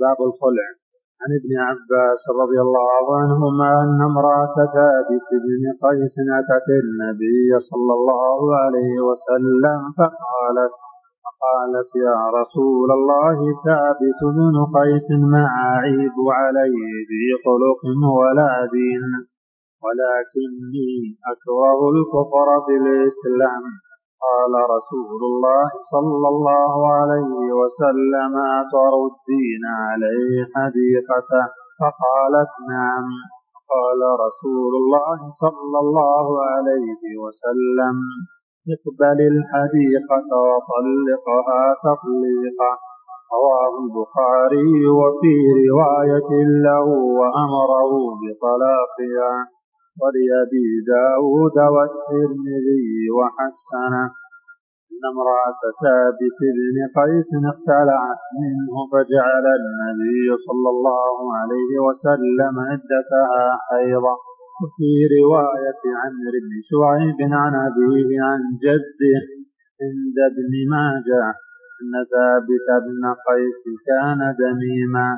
باب الخلع. عن ابن عباس رضي الله عنهما أن امرأة ثابت بن قيس أتت النبي صلى الله عليه وسلم فقالت قالت يا رسول الله ثابت بن قيس ما أعيب عليه في خلق ولا دين ولكني أكره الكفر في الإسلام قال رسول الله صلى الله عليه وسلم أتردين عليه حديقته فقالت نعم. قال رسول الله صلى الله عليه وسلم اقبل الحديقة وطلقها تطليقا. رواه البخاري وفي رواية له وأمره بطلاقها. ولأبي داود والترمذي وحسنه إن امرأة ثابت بن قيس اختلعت منه فجعل النبي صلى الله عليه وسلم عدتها حيضا وفي رواية عمرو بن شعيب عن أبيه عن جده عند ابن ماجه أن ثابت بن قيس كان دميما.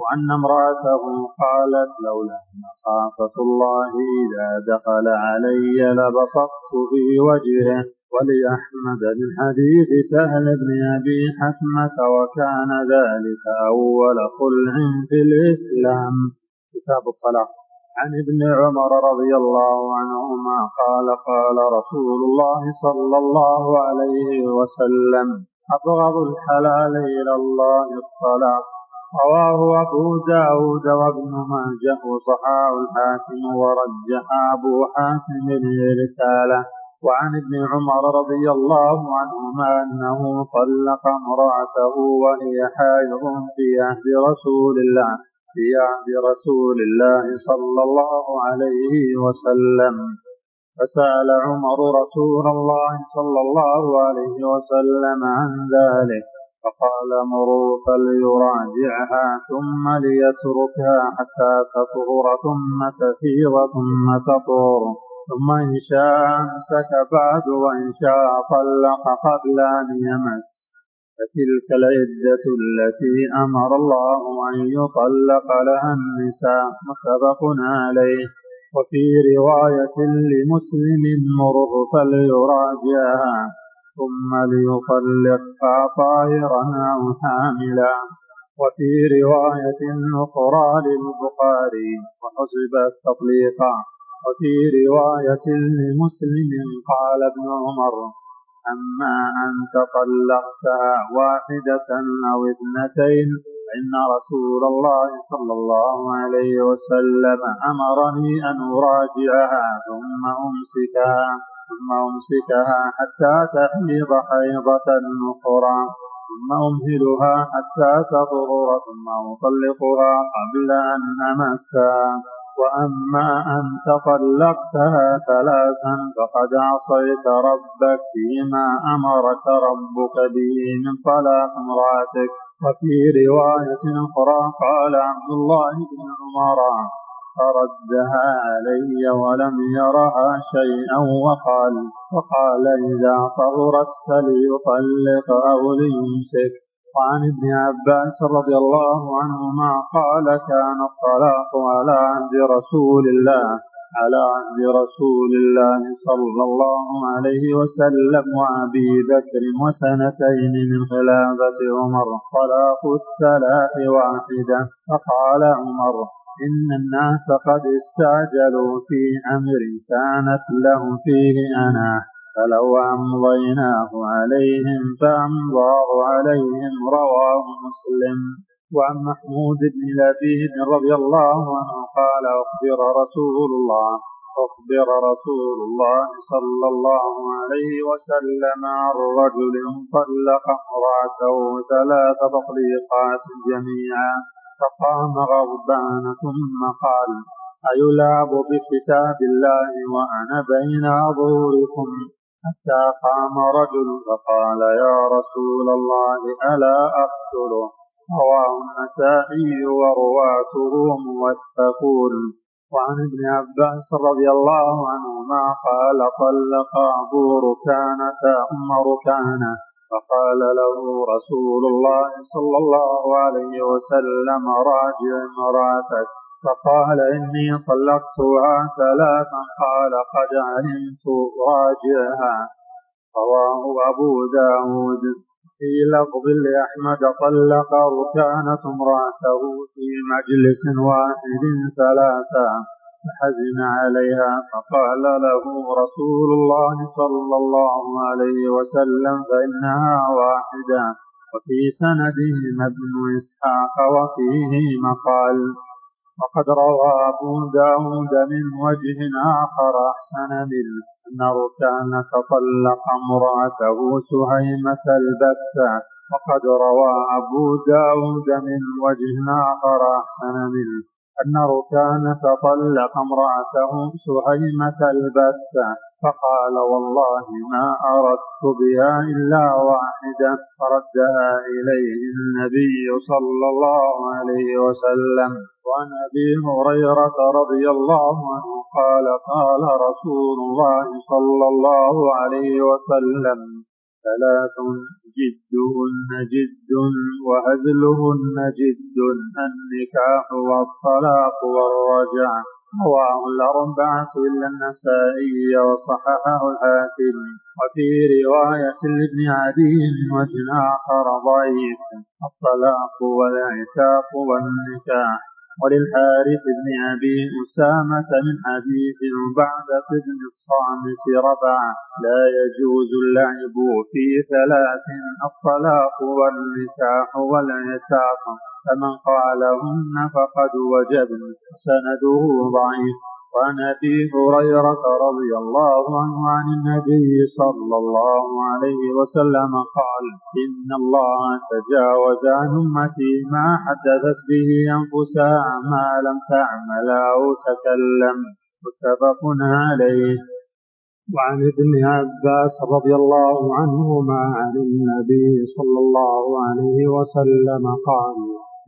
وأن امرأته قالت لولا مخافة الله إذا دخل علي لبصقت في وجهه ولأحمد من حديث سهل بن أبي حكمة وكان ذلك أول خلع في الإسلام. كتاب الطلاق. عن ابن عمر رضي الله عنهما قال قال رسول الله صلى الله عليه وسلم أبغض الحلال إلى الله الطلاق. رواه أبو داود وابن ماجه وصحاه الحاكم ورجح أبو حاتم الرسالة وعن ابن عمر رضي الله عنهما أنه طلق امرأته وهي حائض في عهد رسول الله في عهد رسول الله صلى الله عليه وسلم. فسأل عمر رسول الله صلى الله عليه وسلم عن ذلك. فقال مروا فليراجعها ثم ليتركها حتى تطهر ثم تفيض ثم تطهر ثم إن شاء أمسك بعد وإن شاء طلق قبل أن يمس. فتلك العدة التي أمر الله أن يطلق لها النساء متفق عليه. وفي رواية لمسلم مره فليراجعها. ثم ليطلقها طاهرا أو حاملا. وفي رواية أخرى للبخاري وحسبت تطليقا وفي رواية لمسلم قال ابن عمر أما أن تطلقتها واحدة أو اثنتين فإن رسول الله صلى الله عليه وسلم أمرني أن أراجعها ثم أمسكها. ثم أمسكها حتى تحيض حيضة أخرى ثم أمهلها حتى تطهر ثم أطلقها قبل أن أمسها وأما أن تطلقتها ثلاثا فقد عصيت ربك فيما أمرك ربك به من طلاق امرأتك. وفي رواية أخرى قال عبد الله بن عمر فردها علي ولم يرها شيئا وقال وقال إذا طهرت فليطلق أو ليمسك. وعن ابن عباس رضي الله عنهما قال كان الطلاق على عهد رسول الله على عهد رسول الله صلى الله عليه وسلم وأبي بكر وسنتين من خلافة عمر. طلاق الثلاث واحدة. فقال عمر إن الناس قد استعجلوا في أمر كانت له فيه أنا فلو أمضيناه عليهم فأمضاه عليهم رواه مسلم. وعن محمود بن لبيد رضي الله عنه قال أخبر رسول الله أخبر رسول الله صلى الله عليه وسلم عن رجل طلق امرأته ثلاث تطليقات جميعا. فقام غضبان ثم قال أيلعب بكتاب الله وأنا بين أظهركم حتى قام رجل فقال يا رسول الله ألا أقتله رواه النسائي ورواته موثقون. وعن ابن عباس رضي الله عنهما قال طلق أبو ركانة أم ركانة فقال له رسول الله صلى الله عليه وسلم راجع امرأتك. فقال إني طلقتها ثلاثا. قال قد علمت راجعها. رواه أبو داود. في لفظ لأحمد طلق ركانة امرأته في مجلس واحد ثلاثا فحزن عليها فقال له رسول الله صلى الله عليه وسلم فإنها واحدة وفي سندهم ابن إسحاق وفيه مقال. وقد روى أبو داود من وجه آخر أحسن منه أن ركانة طلق امرأته سهيمة البتة. وقد روى أبو داود من وجه آخر أحسن منه أن ركانة طلق امرأته سهيمة البتة فقال والله ما أردت بها إلا واحدة فردها إليه النبي صلى الله عليه وسلم. وعن أبي هريرة رضي الله عنه قال قال رسول الله صلى الله عليه وسلم ثلاث جدهن جد وهزلهن جد النكاح والطلاق والرجع رواه الأربعة إلا النسائي وصححه الحاكم وفي رواية لابن عدي وجه آخر ضعيف الطلاق والعتاق والنكاح وللحارث بن أبي أسامة من حديث بعدة بن الصامت رفع لا يجوز اللعب في ثلاث الطلاق والنكاح والعتاق. فمن قالهن فقد وجبن سنده ضعيف. وعن أبي هريرة رضي الله عنه عن النبي صلى الله عليه وسلم قال إن الله تجاوز عن أمتي ما حدثت به أنفسها ما لم تعمل أو تكلم. متفق عليه. وعن ابن عباس رضي الله عنهما عن النبي صلى الله عليه وسلم قال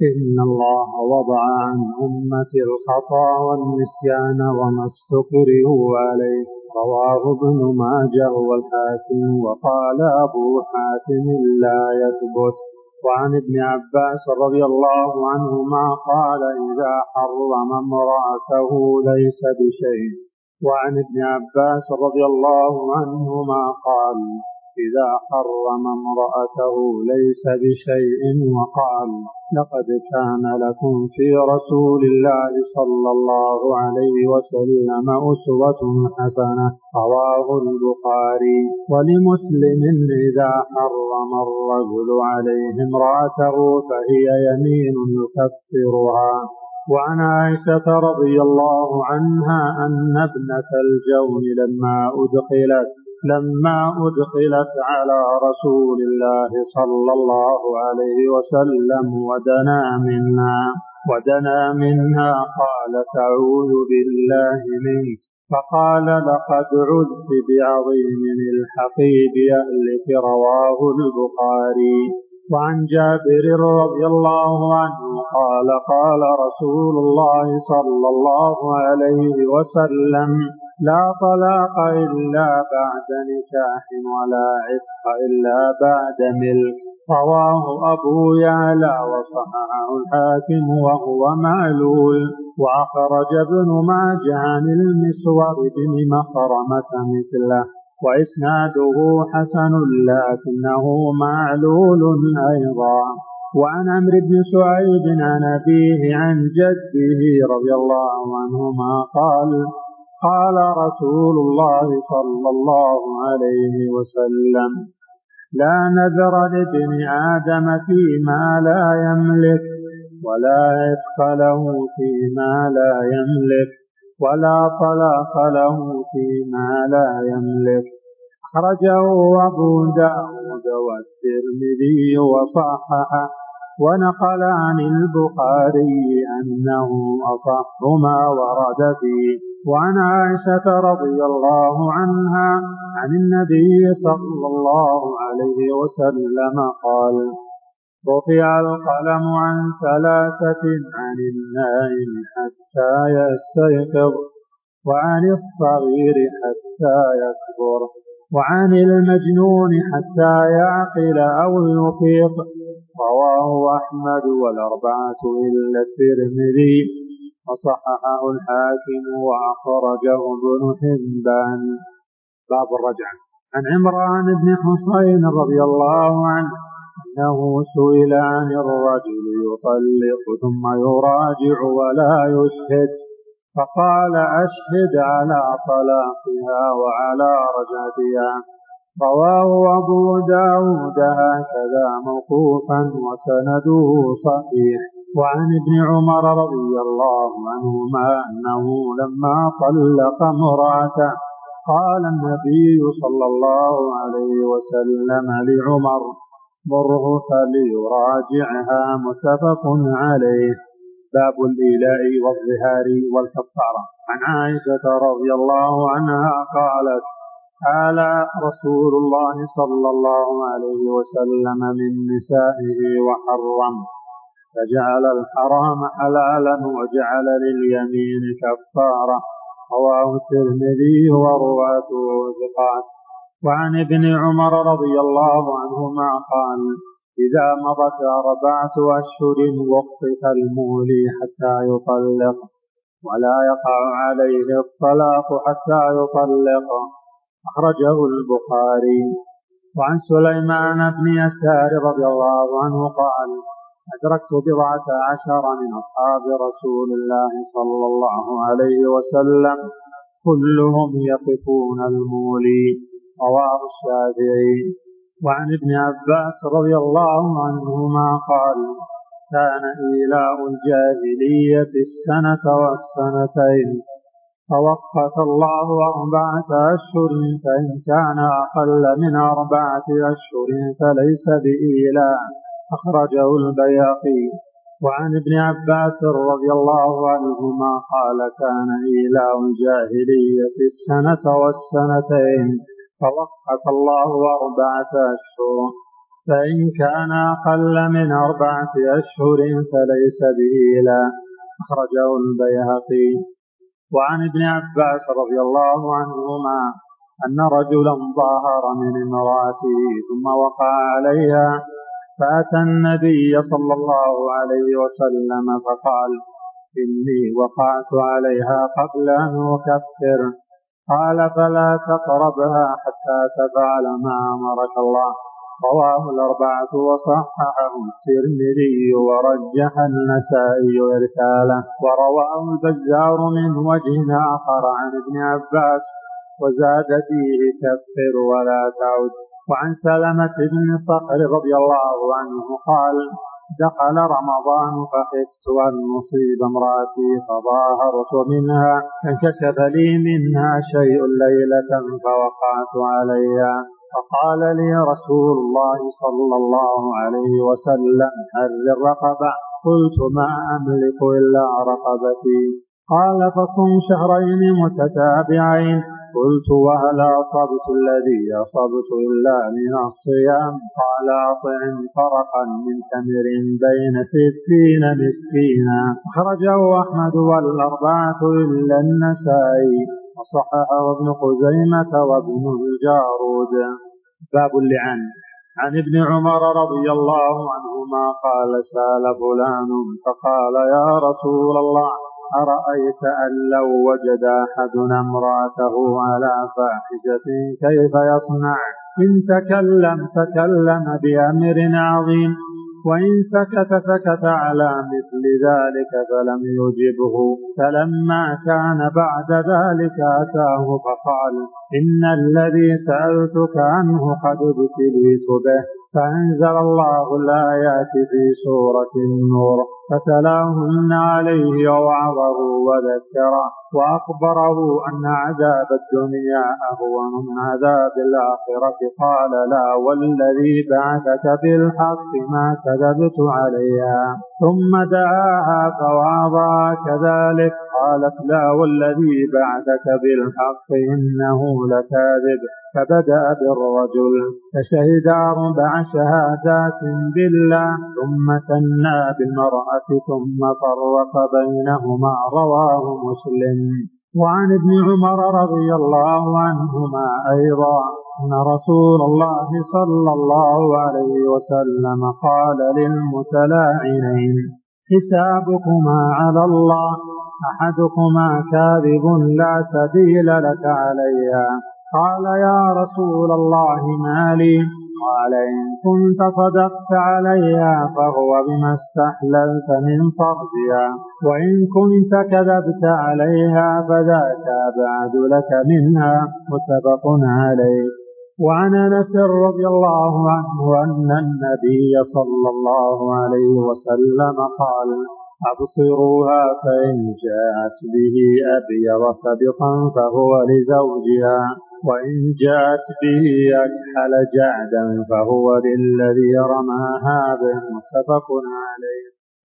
إن الله وضع عن أمتي الخطأ والنسيان وما استكرهوا عليه. رواه ابن ماجه والحاكم وقال أبو حاتم لا يثبت. وعن ابن عباس رضي الله عنهما قال إذا حرم امرأته ليس بشيء. وعن ابن عباس رضي الله عنهما قال إذا حرم امرأته ليس بشيء وقال لقد كان لكم في رسول الله صلى الله عليه وسلم أسوة حسنة. رواه البخاري. ولمسلم إذا حرم الرجل عليه امرأته فهي يمين يكفرها. وعن عائشة رضي الله عنها أن ابنة الجون لما أدخلت لما أدخلت على رسول الله صلى الله عليه وسلم ودنا منها ودنا منها قالت أعوذ بالله منك. فقال لقد عذت بعظيم الحقيب أهلك رواه البخاري. وعن جابر رضي الله عنه قال قال رسول الله صلى الله عليه وسلم لا طلاق إلا بعد نكاح ولا عتق إلا بعد ملك. رواه أبو يعلى وصححه الحاكم وهو معلول. وأخرج ابن ماجه عن المسور بن مخرمة مثله. وإسناده حسن لكنه معلول أيضا. وعن عمرو بن سعيد عن أبيه عن جده رضي الله عنهما قال قال رسول الله صلى الله عليه وسلم لا نذر لابن آدم فيما لا يملك ولا عتق له فيما لا يملك. ولا طلاق له فيما لا يملك. أخرجه أبو داود والترمذي وصححه ونقل عن البخاري أنه أصح ما ورد فيه. وعن عائشة رضي الله عنها عن النبي صلى الله عليه وسلم قال رفع القلم عن ثلاثة عن النائم حتى يستيقظ وعن الصغير حتى يكبر وعن المجنون حتى يعقل أو يفيق. رواه أحمد والأربعة إلا الترمذي. وصححه الحاكم وأخرجه ابن حبان. باب الرجعة عن عمران بن حصين رضي الله عنه أنه سئل عن الرجل يطلق ثم يراجع ولا يشهد فقال أشهد على طلاقها وعلى رجعتها. رواه أبو داود هكذا موقوفا وسنده صحيح. وعن ابن عمر رضي الله عنهما أنه لما طلق امرأته قال النبي صلى الله عليه وسلم لعمر مره فليراجعها متفق عليه. باب الإيلاء والظهار والكفارة. عن عائشة رضي الله عنها قالت قال رسول الله صلى الله عليه وسلم من نسائه وحرم. فجعل الحرام حلالا وجعل لليمين كفارة. رواه الترمذي ورواته ثقات. وعن ابن عمر رضي الله عنهما قال إذا مضت أربعة أشهر وقف المولي حتى يطلق ولا يقع عليه الطلاق حتى يطلق. أخرجه البخاري. وعن سليمان بن يسار رضي الله عنه قال أدركت بضعة عشر من أصحاب رسول الله صلى الله عليه وسلم كلهم يقفون المولي. رواه الشافعي. وعن ابن عباس رضي الله عنهما قال كان إيلاء الجاهلية السنة والسنتين. فوقت الله أربعة أشهر فإن كان أقل من أربعة أشهر فليس بإيلاء. أخرجه البياقي وعن ابن عباس رضي الله عنهما قال كان إيلاء الجاهلية السنة والسنتين. فوقت الله أربعة أشهر. فإن كان أقل من أربعة أشهر فليس بإيلاء أخرجه البيهقي. وعن ابن عباس رضي الله عنهما أن رجلا ظاهر من امرأته ثم وقع عليها فأتى النبي صلى الله عليه وسلم فقال إني وقعت عليها قبل أن أكفر. قال فلا تقربها حتى تفعل ما أمرك الله. رواه الأربعة وصححه الترمذي ورجح النسائي إرساله ورواه البزار من وجه آخر عن ابن عباس وزاد فيه كفر ولا تعد. وعن سلمة بن صخر رضي الله عنه قال دخل رمضان فخفت أن أصيب امرأتي فظاهرت منها فانكشف لي منها شيء ليلة فوقعت عليها. فقال لي رسول الله صلى الله عليه وسلم هل الرقبة قلت ما أملك إلا رقبتي. قال فصم شهرين متتابعين. قلت وهل أصبت الذي أصبت إلا من الصيام؟ قال أطعم فرقا من تمر بين ستين مسكينا. أخرجه أحمد والأربعة إلا النسائي وصححه ابن خزيمة وابن الجارود. باب اللعان عن ابن عمر رضي الله عنهما قال سأل فلان فقال يا رسول الله أرأيت أن لو وجد أحدنا امرأته على فاحشة كيف يصنع؟ إن تكلم تكلم بأمر عظيم وإن سكت سكت على مثل ذلك فلم يجبه. فلما كان بعد ذلك أتاه فقال إن الذي سألتك عنه قد ابتليت به. فأنزل الله الآيات في سورة النور فتلاهن عليه ووعظه وذكره وأخبره أن عذاب الدنيا أهون من عذاب الآخرة. قال لا والذي بعثك بالحق ما كذبت عليها. ثم دعاها فوعظها كذلك قالت لا والذي بعثك بالحق إنه لكاذب فبدأ بالرجل فشهد أربع شهادات بالله ثم ثنى بالمرأة ثم فرق بينهما رواه مسلم. وعن ابن عمر رضي الله عنهما أيضا أن رسول الله صلى الله عليه وسلم قال للمتلاعنين حسابكما على الله أحدكما كاذب لا سبيل لك عليها. قال يا رسول الله ما لي؟ قال إن كنت صدقت عليها فهو بما استحللت من فرجها وإن كنت كذبت عليها فذاك أبعد لك منها. متفق عليه. وعن انس رضي الله عنه ان النبي صلى الله عليه وسلم قال أبصروها فإن جاءت به أبيض سبقا فهو لزوجها وإن جاءت به أكحل جعدا فهو للذي رماها به متفق عليه.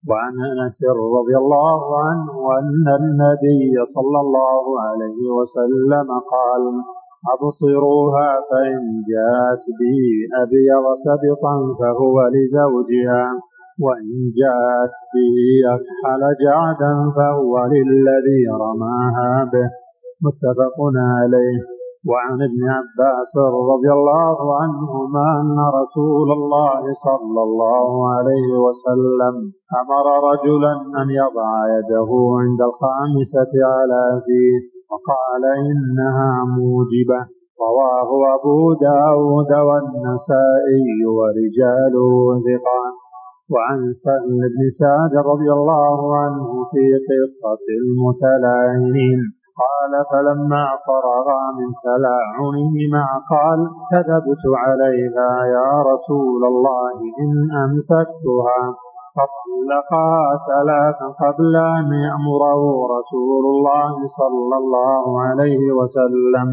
وعن انس رضي الله عنه ان النبي صلى الله عليه وسلم قال أبصروها فإن جاءت به أبيض سبطا فهو لزوجها وإن جاءت به أكحل جعدا فهو للذي رماها به. متفق عليه. وعن ابن عباس رضي الله عنهما أن رسول الله صلى الله عليه وسلم أمر رجلا أن يضع يده عند الخامسة على فيه. وقال إنها موجبة. رواه أبو داود والنسائي ورجاله ثقات وعن سهل بن سعد رضي الله عنه في قصة المتلاعنين. قال فلما فرغا من تلاعنهما قال كذبت عليها يا رسول الله إن أمسكتها. فطلقها ثلاثا قبل أن يأمره رسول الله صلى الله عليه وسلم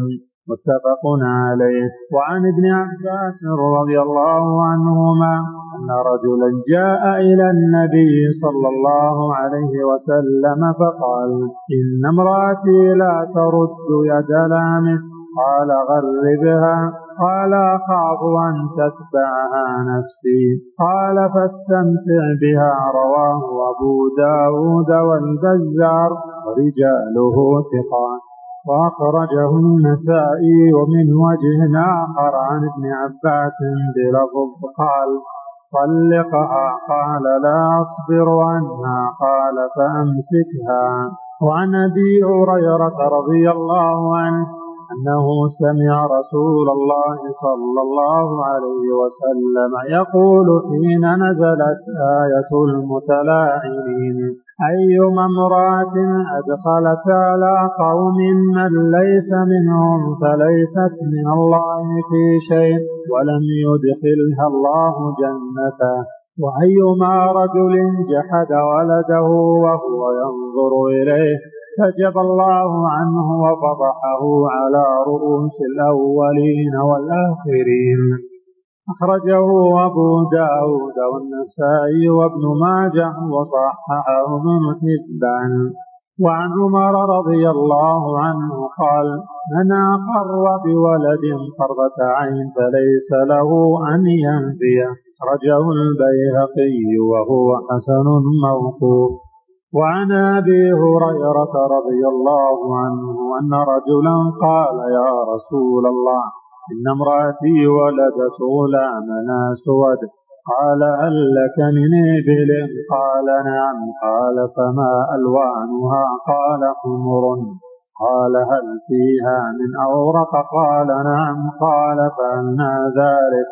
متفق عليه. وعن ابن عباس رضي الله عنهما أن رجلا جاء إلى النبي صلى الله عليه وسلم فقال إن امرأتي لا ترد يد لامس. قال غربها. قال أخاف أن تتبعها نفسي. قال فاستمتع بها. رواه أبو داود والبزار ورجاله ثقات. وأخرجه النسائي ومن وجه آخر عن ابن عباس بلفظ قال طلقها. قال لا أصبر. عنها قال فأمسكها. وعن أبي هريرة رضي الله عنه أنه سمع رسول الله صلى الله عليه وسلم يقول حين نزلت آية المتلاعنين أيما امرأة أدخلت على قوم من ليس منهم فليست من الله في شيء ولم يدخلها الله جنته وأيما رجل جحد ولده وهو ينظر إليه حجب الله عنه وفضحه على رؤوس الأولين والآخرين. أخرجه أبو داود والنسائي وابن ماجه وصححه ابن حبان وعن عمر رضي الله عنه قال من أقر بولد قرة عين فليس له أن ينفيه. أخرجه البيهقي وهو حسن موقوف. وعن أبي هريرة رضي الله عنه أن رجلا قال يا رسول الله إن امرأتي ولدت غلاما أسود. قال هل لك من إبل؟ قال نعم. قال فما ألوانها؟ قال حمر قال هل فيها من أورق؟ قال نعم. قال فأنا ذلك؟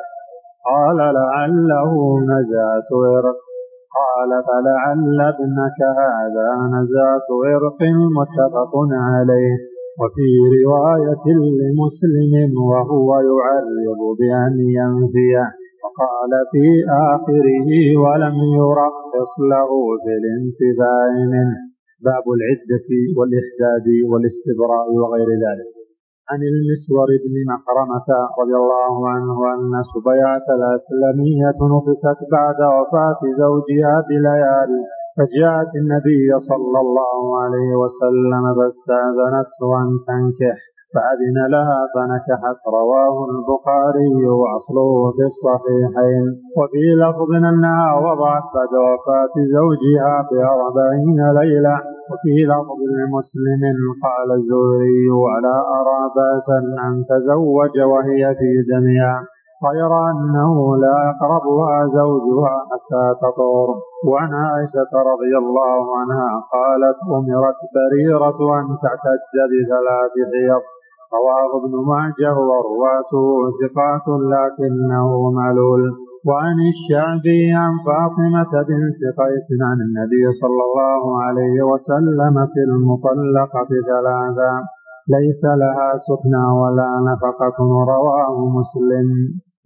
قال لعله نزعت ورق. قال فلعل ابنك هذا نزاة عرق متفق عليه وفي رواية لمسلم وهو يعرض بأن ينفيه وقال في آخره ولم يرخص له في الانتفاع منه. باب العدة والإحداد والاستبراء وغير ذلك. عن المسور بن مخرمة رضي الله عنه أن سبيعة الأسلمية نفست بعد وفاة زوجها بليالي فجاءت النبي صلى الله عليه وسلم فاستأذنته أن تنكح. فأذن لها فنكحت رواه البخاري وأصله في الصحيحين. وفي لفظ أنها وضعت بعد وفاة زوجها بأربعين ليلة. وفي لفظ لمسلم قال الزهري ولا أرى بأسا أن تزوج وهي في دمها غير أنه لا يقربها زوجها حتى تطور وعن عائشة رضي الله عنها قالت أمرت بريرة أن تعتد بثلاث حيض. رواه ابن ماجه ورواته ثقات لكنه معلول وعن الشعبي عن فاطمة بنت قيس عن النبي صلى الله عليه وسلم في المطلقة ثلاثا ليس لها سكنى ولا نفقة رواه مسلم.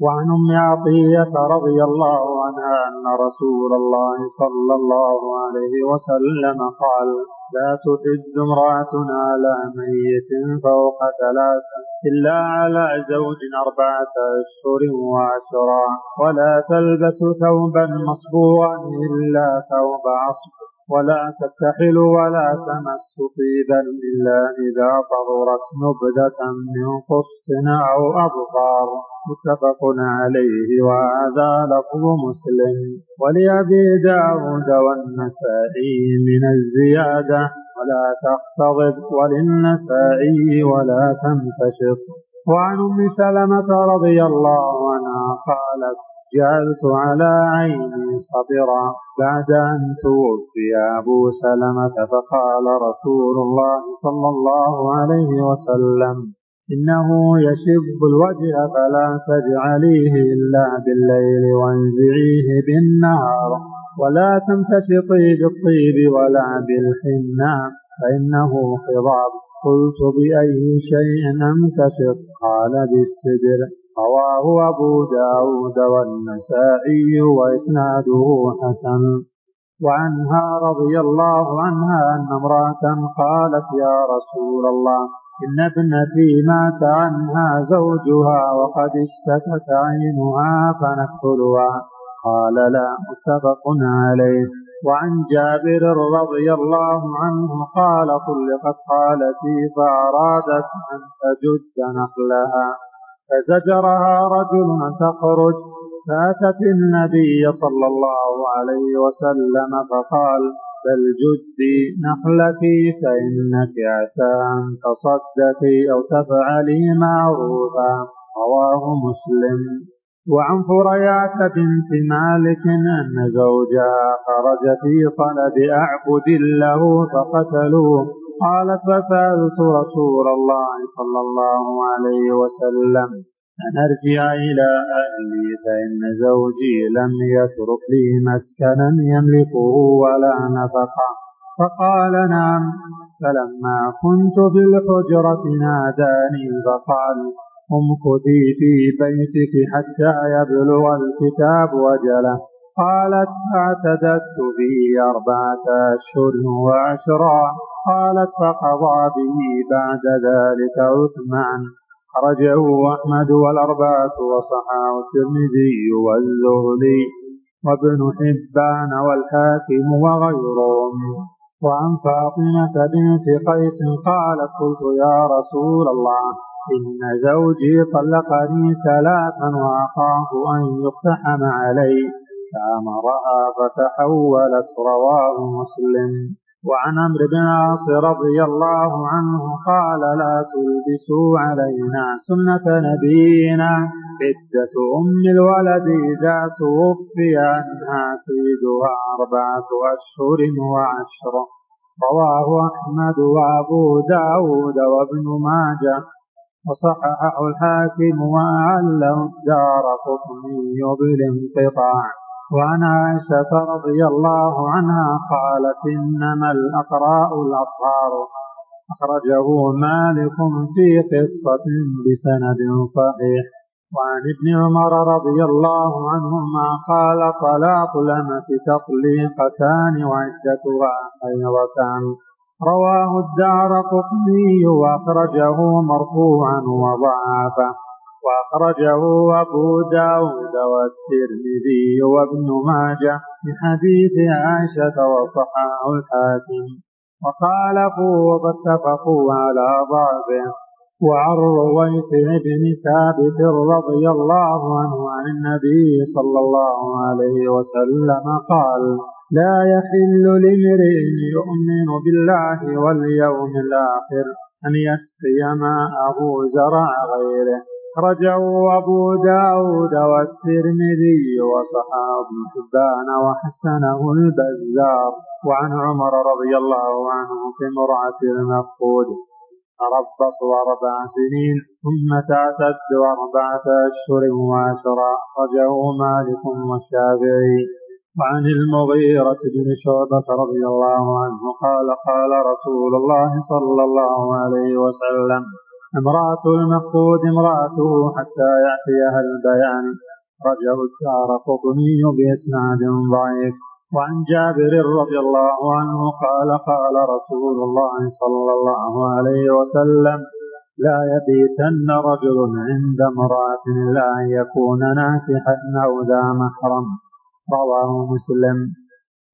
وعن أم عطية رضي الله عنها أن رسول الله صلى الله عليه وسلم قال لا تحد امراه على ميت فوق ثلاث إلا على زوج أربعة أشهر وعشرا ولا تلبس ثوبا مصبوغا إلا ثوب عصب. ولا تكتحل ولا تمس طيبا إلا إذا طهرت نبذة من قسط أو أبقار. متفق عليه وهذا لفظ مسلم. ولأبي داود والنسائي من الزيادة. ولا تختضب وللنسائي ولا تنتشط. وعن أم سلمة رضي الله عنها قالت جعلت على عيني صبرا بعد أن توفي أبو سلمة فقال رسول الله صلى الله عليه وسلم إنه يشب الوجه فلا تجعليه إلا بالليل وانزعيه بالنهار ولا تمتشطي بالطيب ولا بالحنة فإنه خضاب. قلت بأي شيء أمتشط؟ قال بالسدر. رواه أبو داود والنسائي وإسناده حسن. وعنها رضي الله عنها أن امرأة قالت يا رسول الله إن ابنتي مات عنها زوجها وقد اشتكت عينها فنكحلها قال لا متفق عليه. وعن جابر رضي الله عنه قال طلقت خالتي فأرادت أن تجد نخلها. فزجرها رجل أن تخرج فأتت النبي صلى الله عليه وسلم فقال بل جدي نخلتي فإنك عسى أن تصدقي أو تفعلي معروفا. رواه مسلم. وعن فريات بنت مالك أن زوجها خرج في طلب أعبد له فقتلوه. قالت فسألت رسول الله صلى الله عليه وسلم. أن أرجع إلى أهلي فإن زوجي لم يترك لي مسكنا يملكه ولا نفقة. فقال نعم. فلما كنت في الحجرة ناداني فقال امكثي في بيتك حتى يبلغ الكتاب وجله. قالت فاعتددت به أربعة أشهر وعشرا. قالت فقضى به بعد ذلك عثمان. خرجه أحمد والأربعة وصححه الترمذي والزهري وابن حبان والحاكم وغيرهم. وعن فاطمة بنت قيس قالت قلت يا رسول الله إن زوجي طلقني ثلاثا وأخاف أن يقتحم علي فأمرها فتحولت رواه مسلم. وعن عمرو بن العاص رضي الله عنه قال لا تلبسوا علينا سنة نبينا. عدة أم الولد إذا توفي عنها سيدها أربعة أشهر وعشر. رواه أحمد وأبو داود وابن ماجه. وصححه الحاكم وأعله الدار قطني بالانقطاع. وعن عائشة رضي الله عنها قالت إنما الأقراء الأطهار. أخرجه مالك في قصة بسند صحيح. وعن ابن عمر رضي الله عنهما قال طلاق الأمة تطليقتان وعدتها حيضتان. رواه الدار قطني وأخرجه مرفوعا وضعافه وأخرجه أبو داود والترمذي وابن ماجه من حديث عائشة وصححه الحاكم. وخالفوا واتفقوا على ضعفه وعن رويت بن ثابت رضي الله عنه عن النبي صلى الله عليه وسلم قال لا يحل لامرئ يؤمن بالله واليوم الآخر أن يسقي ماءه زرع غيره. أخرجه أبو داود والترمذي وصحاب حبان وحسنه البزار وعن عمر رضي الله عنه في مرعة المفقود. تربص أربع سنين ثم تعتد أربعة أشهر وعشرا أخرجه مالك والشافعي وعن المغيرة بن شعبة رضي الله عنه قال قال رسول الله صلى الله عليه وسلم امرأة المفقود امرأته حتى يأتيها البيان. رجه الدار قطني بإسناد ضعيف. وعن جابر رضي الله عنه قال قال رسول الله صلى الله عليه وسلم لا يبيتن رجل عند امرأة إلا أن يكون ناكحا أو ذا محرم. رواه مسلم.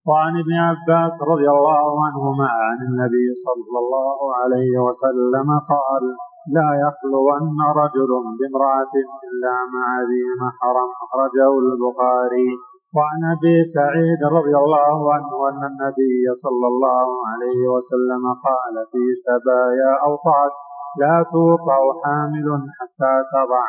وعن ابن عباس رضي الله عنهما عن النبي صلى الله عليه وسلم قال لا يخلون رجل بامرأة إلا مع ذي محرم. أخرجه البخاري. وعن أبي سعيد رضي الله عنه أن النبي صلى الله عليه وسلم قال في سبايا أو طعس لا توقع حامل حتى تضع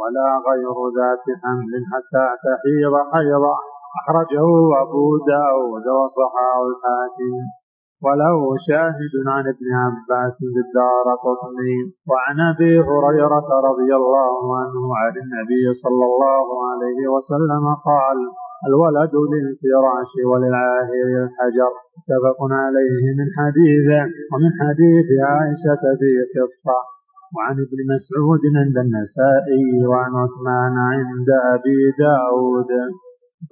ولا غير ذات حمل حتى تحيض حيضا أخرجه أبو داود وصححه الحاكم. وله شاهد عن ابن عباس بالدار قطني وعن أبي هريرة رضي الله عنه عن النبي صلى الله عليه وسلم قال الولد للفراش وللعاهر الحجر. متفق عليه من حديث ومن حديث عائشة في قصة. وعن ابن مسعود عند النسائي وعن عثمان عند أبي داود.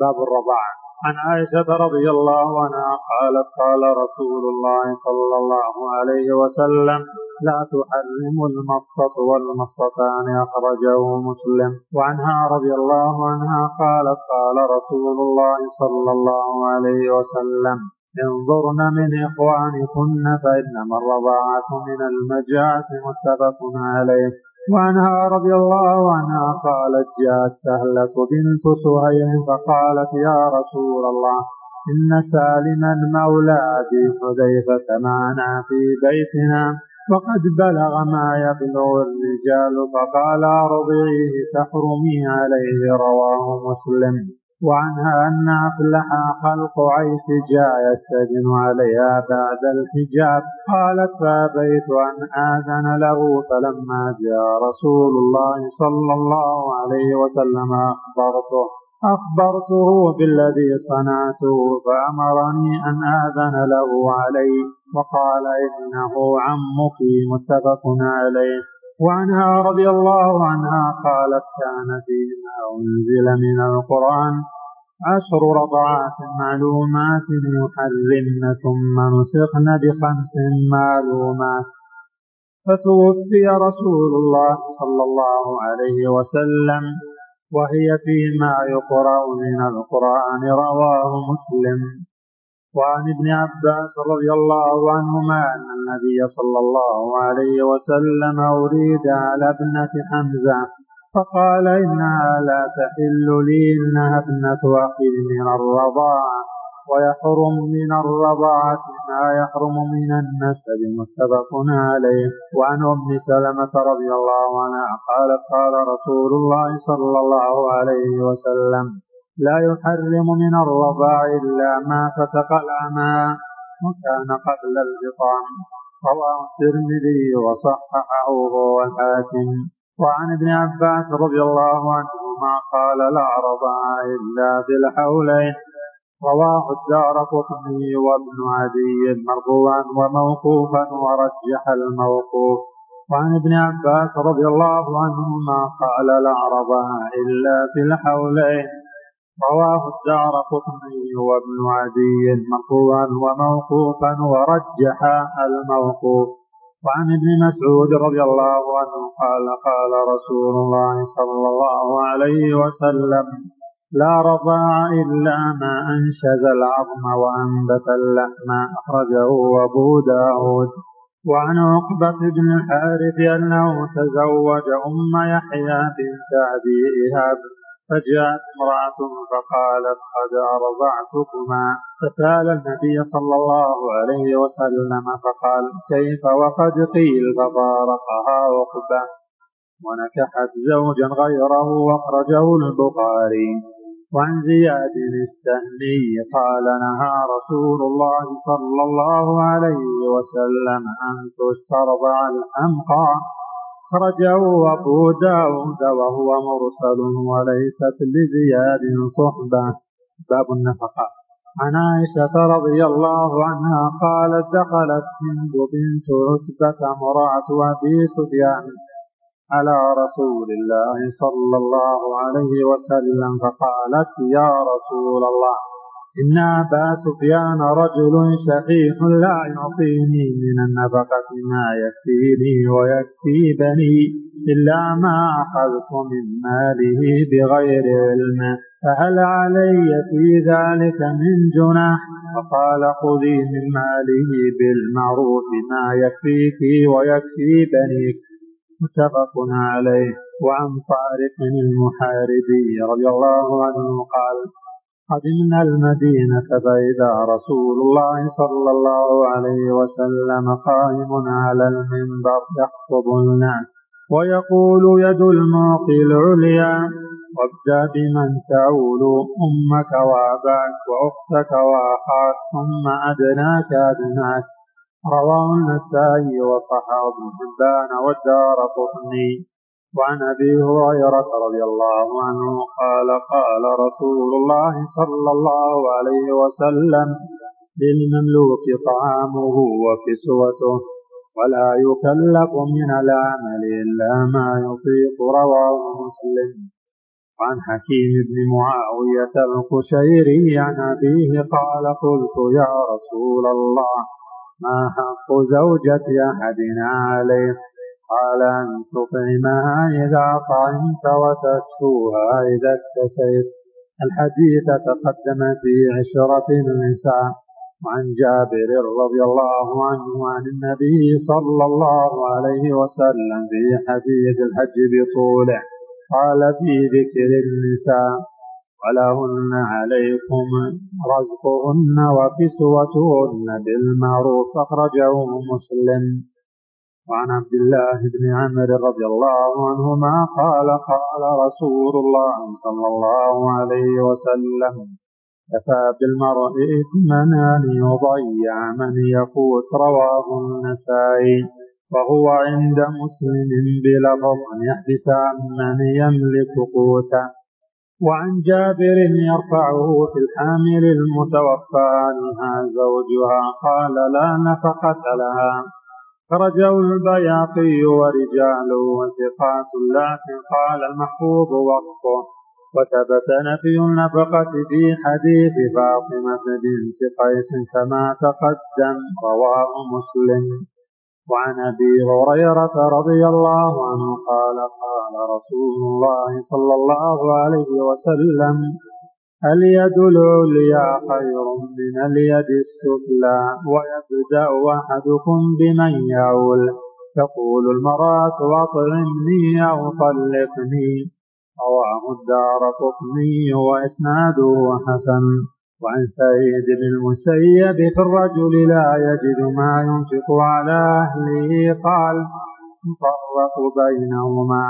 باب الرضاعة عن عائشة رضي الله عنها قالت قال رسول الله صلى الله عليه وسلم لا تحرم المصة والمصتان أخرجه مسلم. وعنها رضي الله عنها قالت قال رسول الله صلى الله عليه وسلم انظرن من إخوانكن فإنما الرضاعة من المجاعة متفق عليه. وعنها رضي الله عنها قالت جاءت سهلة بنت سهيل فقالت يا رسول الله إن سالما مولى أبي حذيفة معنا في بيتنا وقد بلغ ما يبلغ الرجال فقال أرضعيه تحرمي عليه رواه مسلم. وعنها أن أفلح خلق عيش جاء يستدن عليها بعد الحجاب. قالت فأبيت أن آذن له فلما جاء رسول الله صلى الله عليه وسلم أخبرته. أخبرته بالذي صنعته فأمرني أن آذن له عليه وقال إنه عمك متفق عليه. وعنها رضي الله عنها قالت كان فيما أنزل من القرآن عشر رضعات معلومات يحرمن ثم نسخن بخمس معلومات. فتوفي رسول الله صلى الله عليه وسلم وهي فيما يقرأ من القرآن رواه مسلم. وعن ابن عباس رضي الله عنهما أن النبي صلى الله عليه وسلم أريد على ابنة حمزة فقال إنها لا تحل لي إنها ابنة أخي من الرضاعة ويحرم من الرضاعة ما يحرم من النسب متفق عليه. وعن أم سلمة رضي الله عنها قالت قال رسول الله صلى الله عليه وسلم لا يحرم من الرضاع إلا ما فتق الأماء وكان قبل الفطام رواه الترمذي وصححه هو الحاكم. وعن ابن عباس رضي الله عنهما قال لا رضاع إلا في الحولين. رواه الدار قطني وابن عدي مرفوعا وموقوفا ورجح الموقوف. وعن ابن عباس رضي الله عنهما قال لا رضا إلا في الحولين. رواه الدار قطني وابن عدي مرفوعا وموقوفا ورجح الموقوف. وعن ابن مسعود رضي الله عنه قال قال رسول الله صلى الله عليه وسلم لا رضاع إلا ما أنشز العظم وأنبت اللحم أخرجه أبو داود. وعن عقبة بن الحارث أنه تزوج أم يحيى بنت أبي إيهاب. فجاءت امرأة فقالت قد أرضعتكما. فسأل النبي صلى الله عليه وسلم فقال كيف وقد قيل ففارقها عقبة. ونكحت زوجا غيره واخرجه البخاري. وعن زياد السهلي قال نهى رسول الله صلى الله عليه وسلم أن تسترضع الأمقى خرجه أبو داود وهو مرسل وليست لزياد صحبة. باب النفقة. عن عائشة رضي الله عنها قالت دخلت هند بنت عتبة امرأة أبي سفيان على رسول الله صلى الله عليه وسلم فقالت يا رسول الله. إن أبا سفيان رجل شحيح لا يعطيني من النفقة ما يكفيني ويكفي بني إلا ما أخذت من ماله بغير علم فهل علي في ذلك من جناح فقال خذي من ماله بالمعروف ما يكفيك ويكفي بنيك متفق عليه وعن طارق المحاربي رضي الله عنه قال قدمنا المدينة فإذا رسول الله صلى الله عليه وسلم قائم على المنبر يخطب الناس ويقول يد المعطي العليا وابدأ بمن تعول أمك وأباك وأختك وأخاك ثم أدناك أدناك. رواه النسائي وصححه ابن حبان والدار قطني. وعن أبي هريرة رضي الله عنه قال قال رسول الله صلى الله عليه وسلم للمملوك طعامه وكسوته ولا يكلف من العمل إلا ما يطيق رواه مسلم. وعن حكيم بن معاوية القشيري عن أبيه قال قلت يا رسول الله ما حق زوجة أحدنا عليه؟ قال أن تطعمها إذا طعمت وتكسوها إذا اكتسيت. الحديث تقدم في عشرة النساء وعن جابر رضي الله عنه عن النبي صلى الله عليه وسلم في حديث الحج بطوله. قال في ذكر النساء ولهن عليكم رزقهن وكسوتهن بالمعروف. أخرجه مسلم. وعن عبد الله بن عمرو رضي الله عنهما قال قال رسول الله صلى الله عليه وسلم كفى بالمرء إثما أن يضيع من يقوت رواه النسائي. وهو عند مسلم بلفظ يحبس عن من يملك قوته وعن جابر يرفعه في الحامل المتوفى عنها زوجها قال لا نفقة لها خرجه البياقي ورجاله وثقات لكن قال المحفوظ وقفه وثبت نفي النفقة في حديث فاطمة بنت قيس كما تقدم رواه مسلم. وعن أبي هريرة رضي الله عنه قال قال رسول الله صلى الله عليه وسلم اليد العليا خير من اليد السفلى ويبدا احدكم بمن يعول تقول المراه اطعمني أو طلقني رواه الدار قطني واسناده حسن وعن سعيد بن المسيب في الرجل لا يجد ما ينفق على أهله قال نفرق بينهما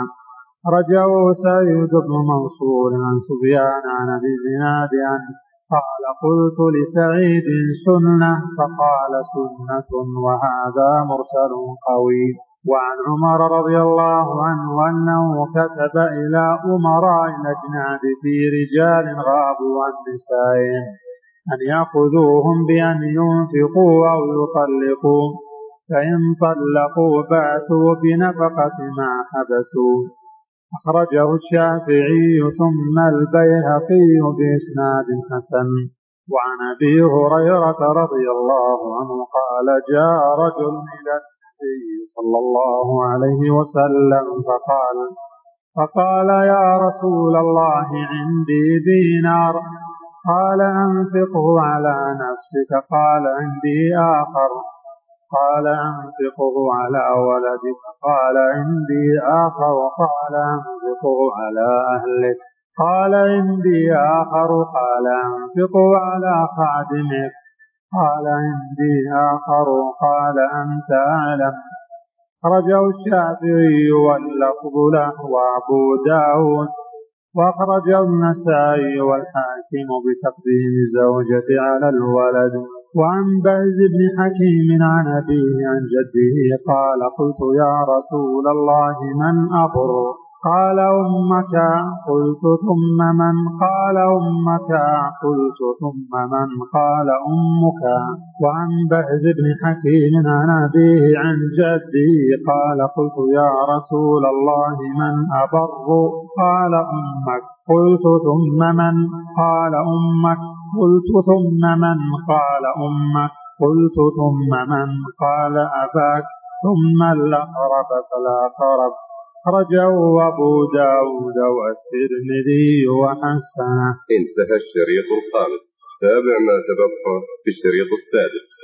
رجعوا سعيد بن منصور عن سفيان عن أبي الزناد قال قلت لسعيد سنة فقال سنة وهذا مرسل قوي. وعن عمر رضي الله عنه أنه كتب إلى أمراء الأجناد في رجال غابوا عن نسائهم أن يأخذوهم بأن ينفقوا أو يطلقوا فإن طلقوا بعثوا بنفقة ما حبسوا. أخرجه الشافعي ثم البيهقي بإسناد حسن. وعن أبي هريرة رضي الله عنه قال جاء رجل إلى النبي صلى الله عليه وسلم فقال فقال يا رسول الله عندي دينار. قال أنفقه على نفسك. قال عندي آخر. قال أنفقه على ولدك. قال عندي آخر قال أنفقه على أهلك. قال عندي آخر قال أنفقه على خادمك. قال عندي آخر قال أنت أعلم. أخرجه الشافعي واللفظ له وأبو داود. وأخرجه النسائي والحاكم بتقديم الزوجة على الولد. وعن بهز بن حكيم عن أبيه عن جده قال قلت يا رسول الله من أبر؟ قال أمك قلت ثم من؟ قال أمك قلت ثم من؟ قال أمك وعن بهز بن حكيم عن أبيه عن جده قال قلت يا رسول الله من أبر؟ قال أمك قلت ثم من؟ قال أمك قلت ثم من قال أمك؟ قلت ثم من قال أباك؟ ثم الأقرب فالأقرب. أخرجه أبو داود والترمذي وحسنه. انتهى الشريط الخامس. تابع ما تبقى في الشريط السادس.